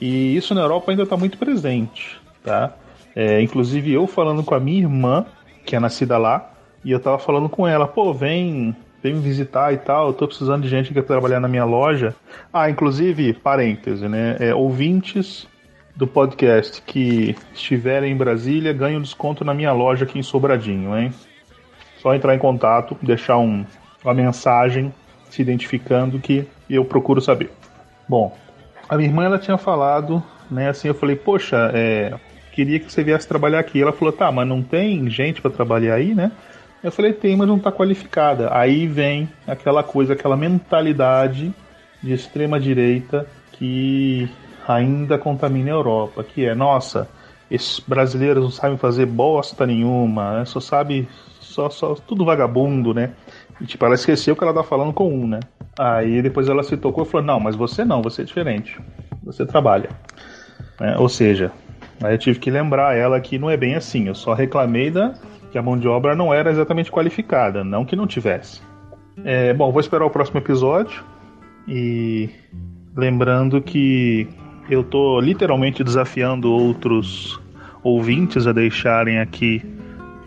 E isso na Europa ainda está muito presente, tá? É, inclusive eu falando com a minha irmã, que é nascida lá, e eu tava falando com ela, pô, vem, vem me visitar e tal, eu tô precisando de gente que quer trabalhar na minha loja. Ah, inclusive, parêntese, né? É, ouvintes do podcast que estiverem em Brasília ganham desconto na minha loja aqui em Sobradinho, hein? Só entrar em contato, deixar um, uma mensagem se identificando que eu procuro saber. Bom, a minha irmã ela tinha falado, né, assim, eu falei, poxa, é, queria que você viesse trabalhar aqui. Ela falou, tá, mas não tem gente para trabalhar aí, né? Eu falei, tem, mas não tá qualificada. Aí vem aquela coisa, aquela mentalidade de extrema direita que ainda contamina a Europa, que é, nossa, esses brasileiros não sabem fazer bosta nenhuma, né? só sabe, só, só tudo vagabundo, né? E, tipo, ela esqueceu que ela tá falando com um, né? Aí depois ela se tocou e falou: Não, mas você não, você é diferente. Você trabalha. É, ou seja, aí eu tive que lembrar ela que não é bem assim. Eu só reclamei da que a mão de obra não era exatamente qualificada, não que não tivesse. É, bom, vou esperar o próximo episódio e lembrando que eu tô literalmente desafiando outros ouvintes a deixarem aqui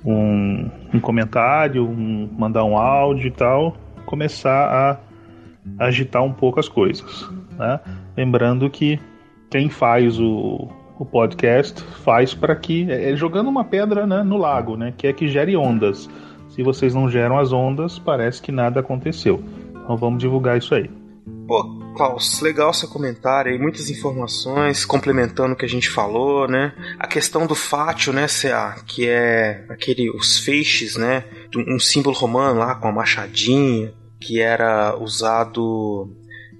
um, um comentário, um, mandar um áudio e tal, começar a agitar um pouco as coisas. Né? Lembrando que quem faz o, o podcast faz para que é, é jogando uma pedra né, no lago, né, que é que gere ondas. Se vocês não geram as ondas, parece que nada aconteceu. Então vamos divulgar isso aí. Pô, Klaus, legal seu comentário aí, muitas informações complementando o que a gente falou, né? A questão do fátio, né, CA, que é aquele, os feixes, né? Um símbolo romano lá com a machadinha, que era usado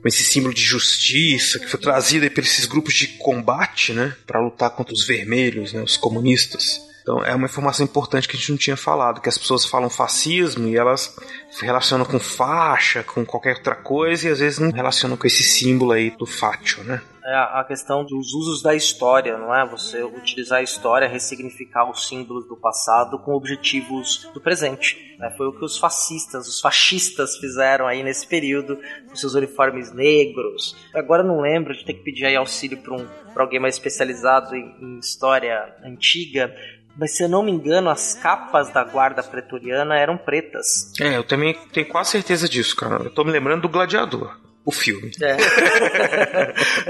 com esse símbolo de justiça, que foi trazido por esses grupos de combate, né? Para lutar contra os vermelhos, né? Os comunistas. Então é uma informação importante que a gente não tinha falado, que as pessoas falam fascismo e elas relacionam com faixa, com qualquer outra coisa, e às vezes não relacionam com esse símbolo aí do fátio, né? É a questão dos usos da história, não é? Você utilizar a história, ressignificar os símbolos do passado com objetivos do presente. Né? Foi o que os fascistas, os fascistas fizeram aí nesse período, com seus uniformes negros. Agora não lembro, gente tem que pedir aí auxílio para um, alguém mais especializado em, em história antiga, mas se eu não me engano, as capas da guarda pretoriana eram pretas. É, eu também tenho quase certeza disso, cara. Eu tô me lembrando do gladiador. O filme. É.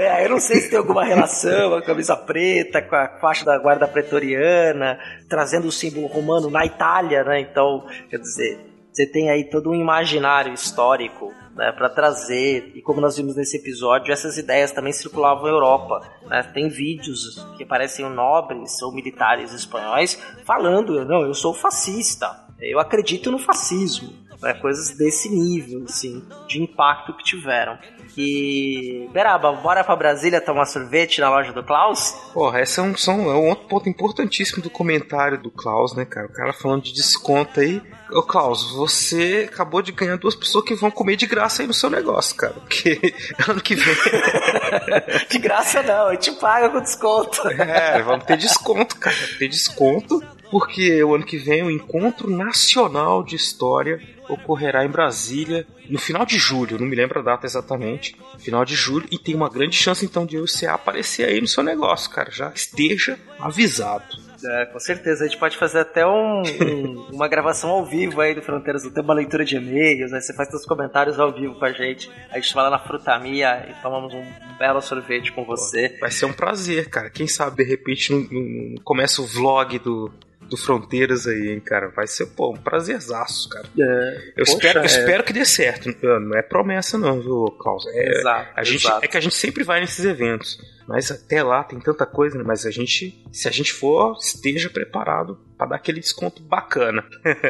é, eu não sei se tem alguma relação a camisa preta, com a faixa da guarda pretoriana, trazendo o símbolo romano na Itália, né? Então, quer dizer, você tem aí todo um imaginário histórico né, para trazer, e como nós vimos nesse episódio, essas ideias também circulavam na Europa. Né? Tem vídeos que aparecem nobres ou militares espanhóis falando: não, eu sou fascista, eu acredito no fascismo. Né? Coisas desse nível, assim, de impacto que tiveram. E. Beraba, bora pra Brasília tomar sorvete na loja do Klaus? Porra, esse é um, são, é um outro ponto importantíssimo do comentário do Klaus, né, cara? O cara falando de desconto aí. Ô Klaus, você acabou de ganhar duas pessoas que vão comer de graça aí no seu negócio, cara. Porque ano que vem. de graça não, a gente paga com desconto. é, vamos ter desconto, cara. Ter desconto, porque o ano que vem o Encontro Nacional de História ocorrerá em Brasília no final de julho, não me lembro a data exatamente, final de julho, e tem uma grande chance então de você aparecer aí no seu negócio, cara. Já esteja avisado. É, com certeza. A gente pode fazer até um, um, uma gravação ao vivo aí do Fronteiras do Tempo, uma leitura de e-mails, aí você faz seus comentários ao vivo com a gente. A gente vai lá na Frutamia e tomamos um belo sorvete com você. Vai ser um prazer, cara. Quem sabe, de repente, não, não começa o vlog do, do Fronteiras aí, hein, cara. Vai ser, pô, um prazerzaço, cara. É, eu, poxa, espero, eu é. espero que dê certo. Não é promessa, não, viu, Klaus? É, Exato, a gente, exato. é que a gente sempre vai nesses eventos. Mas até lá tem tanta coisa, né? Mas a gente, se a gente for, esteja preparado para dar aquele desconto bacana.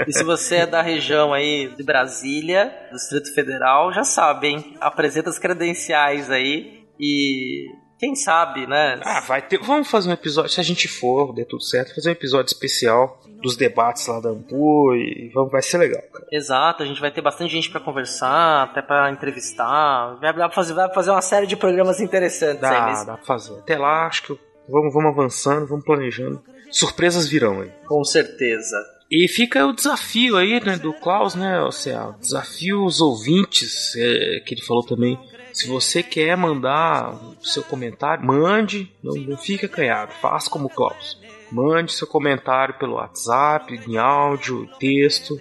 E se você é da região aí de Brasília, do Distrito Federal, já sabe, hein? Apresenta as credenciais aí e quem sabe, né? Ah, vai ter. Vamos fazer um episódio, se a gente for, der tudo certo, fazer um episódio especial dos debates lá da Ampu e vamos, vai ser legal, cara. Exato, a gente vai ter bastante gente pra conversar, até pra entrevistar. Vai, vai fazer, vai fazer uma série de programas interessantes aí Dá, mesmo. dá pra fazer. Até lá, acho que vamos, vamos avançando, vamos planejando. Surpresas virão aí. Com certeza. E fica o desafio aí, né, do Klaus, né, Oceano? Desafio os ouvintes, é, que ele falou também. Se você quer mandar o seu comentário, mande, não, não fique acanhado, faça como o Klaus. Mande seu comentário pelo WhatsApp, em áudio, texto,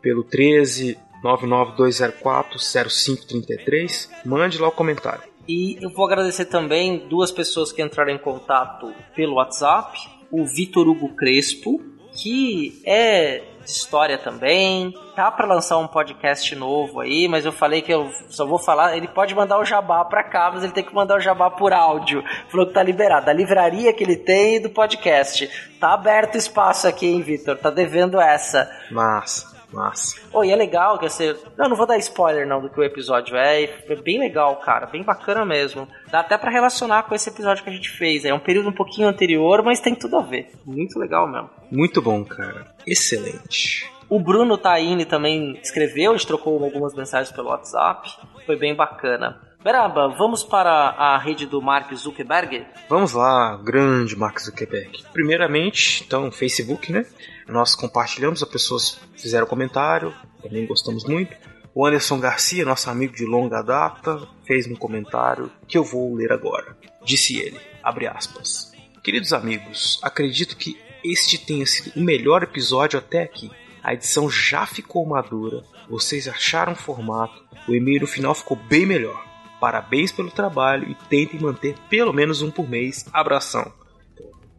pelo 13 99204 0533. Mande lá o comentário. E eu vou agradecer também duas pessoas que entraram em contato pelo WhatsApp. O Vitor Hugo Crespo, que é de história também. Tá para lançar um podcast novo aí, mas eu falei que eu só vou falar. Ele pode mandar o jabá pra cá, mas ele tem que mandar o jabá por áudio. Falou que tá liberado. Da livraria que ele tem e do podcast. Tá aberto espaço aqui, hein, Vitor? Tá devendo essa. Massa, massa. Oh, e é legal que você. Não, não vou dar spoiler não do que o episódio é. É bem legal, cara. Bem bacana mesmo. Dá até pra relacionar com esse episódio que a gente fez. É um período um pouquinho anterior, mas tem tudo a ver. Muito legal mesmo. Muito bom, cara. Excelente. O Bruno Taine também escreveu, a gente trocou algumas mensagens pelo WhatsApp. Foi bem bacana. Beraba, vamos para a rede do Mark Zuckerberg? Vamos lá, grande Mark Zuckerberg. Primeiramente, então, Facebook, né? Nós compartilhamos, as pessoas fizeram comentário, também gostamos muito. O Anderson Garcia, nosso amigo de longa data, fez um comentário que eu vou ler agora. Disse ele, abre aspas. Queridos amigos, acredito que este tenha sido o melhor episódio até aqui. A edição já ficou madura, vocês acharam o formato, o e-mail no final ficou bem melhor. Parabéns pelo trabalho e tentem manter pelo menos um por mês. Abração.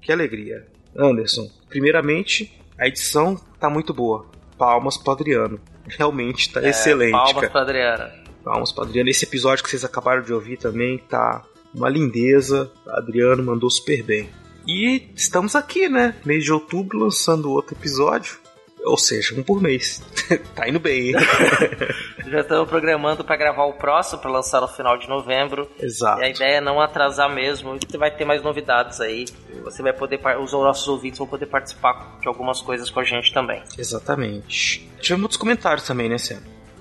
Que alegria. Anderson, primeiramente, a edição tá muito boa. Palmas pro Adriano. Realmente tá É, excelente, Palmas cara. para Adriana. Palmas pro Adriano. Esse episódio que vocês acabaram de ouvir também tá uma lindeza. Adriano mandou super bem. E estamos aqui, né? Mês de outubro lançando outro episódio. Ou seja, um por mês. tá indo bem, hein? Já estamos programando para gravar o próximo, para lançar no final de novembro. Exato. E a ideia é não atrasar mesmo. E vai ter mais novidades aí. Você vai poder, os nossos ouvintes vão poder participar de algumas coisas com a gente também. Exatamente. Tivemos muitos comentários também, né, Sam?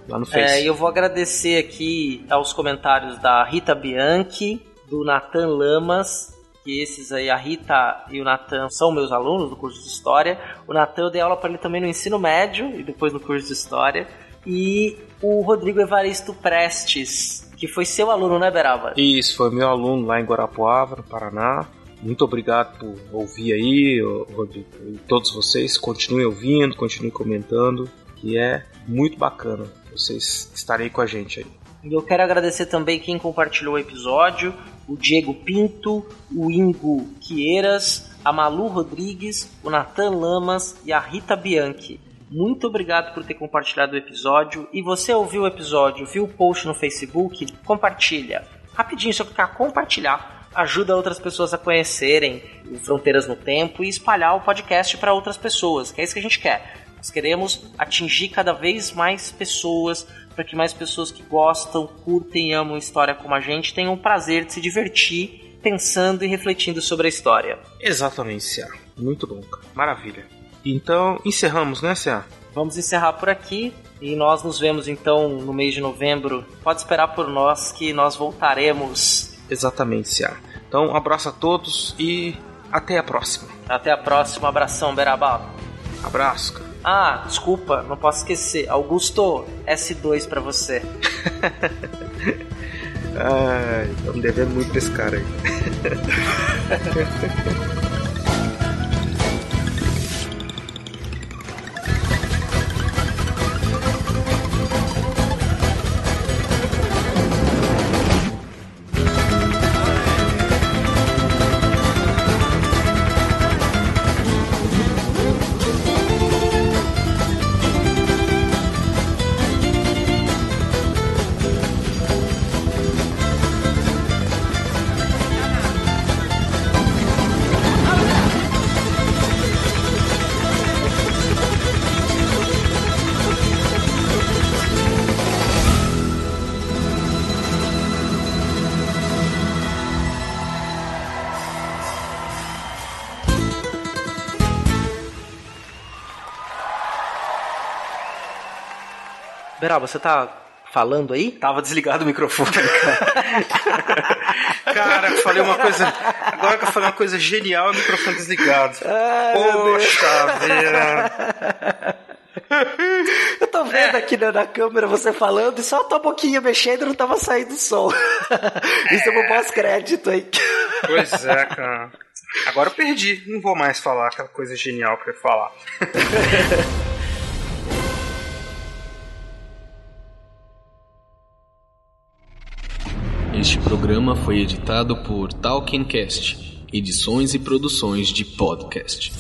Lá no É, Face. e eu vou agradecer aqui aos comentários da Rita Bianchi, do Nathan Lamas, que esses aí, a Rita e o Nathan são meus alunos do curso de História. O Nathan eu dei aula para ele também no ensino médio e depois no curso de História. E o Rodrigo Evaristo Prestes, que foi seu aluno, né, Beraba? Isso, foi meu aluno lá em Guarapuava, no Paraná. Muito obrigado por ouvir aí, Rodrigo. E todos vocês continuem ouvindo, continuem comentando, que é muito bacana vocês estarem aí com a gente aí. E eu quero agradecer também quem compartilhou o episódio: o Diego Pinto, o Ingo Quieiras, a Malu Rodrigues, o Natan Lamas e a Rita Bianchi. Muito obrigado por ter compartilhado o episódio. E você ouviu o episódio, viu o post no Facebook? Compartilha. Rapidinho, só clicar compartilhar ajuda outras pessoas a conhecerem Fronteiras no Tempo e espalhar o podcast para outras pessoas, que é isso que a gente quer. Nós queremos atingir cada vez mais pessoas para que mais pessoas que gostam, curtem e amam história como a gente tenham o prazer de se divertir pensando e refletindo sobre a história. Exatamente, Cia. Muito bom, cara. Maravilha. Então, encerramos, né, Cia? Vamos encerrar por aqui e nós nos vemos então no mês de novembro. Pode esperar por nós que nós voltaremos. Exatamente, Cia. Então, um abraço a todos e até a próxima. Até a próxima. Abração, Berabá. Abraço, cara. Ah, desculpa, não posso esquecer. Augusto, S2 para você. Ai, estamos devendo muito pra esse cara aí. Beraba, você tá falando aí? Tava desligado o microfone, cara. cara, eu falei uma coisa. Agora que eu falei uma coisa genial, o microfone desligado. Ai, Poxa vida. Eu tô vendo aqui na, na, câmera você falando e só a tua boquinha mexendo e não tava saindo som. Isso é um pós-crédito aí. Pois é, cara. Agora eu perdi. Não vou mais falar aquela coisa genial que eu ia falar. Este programa foi editado por Talkincast, edições e produções de podcast.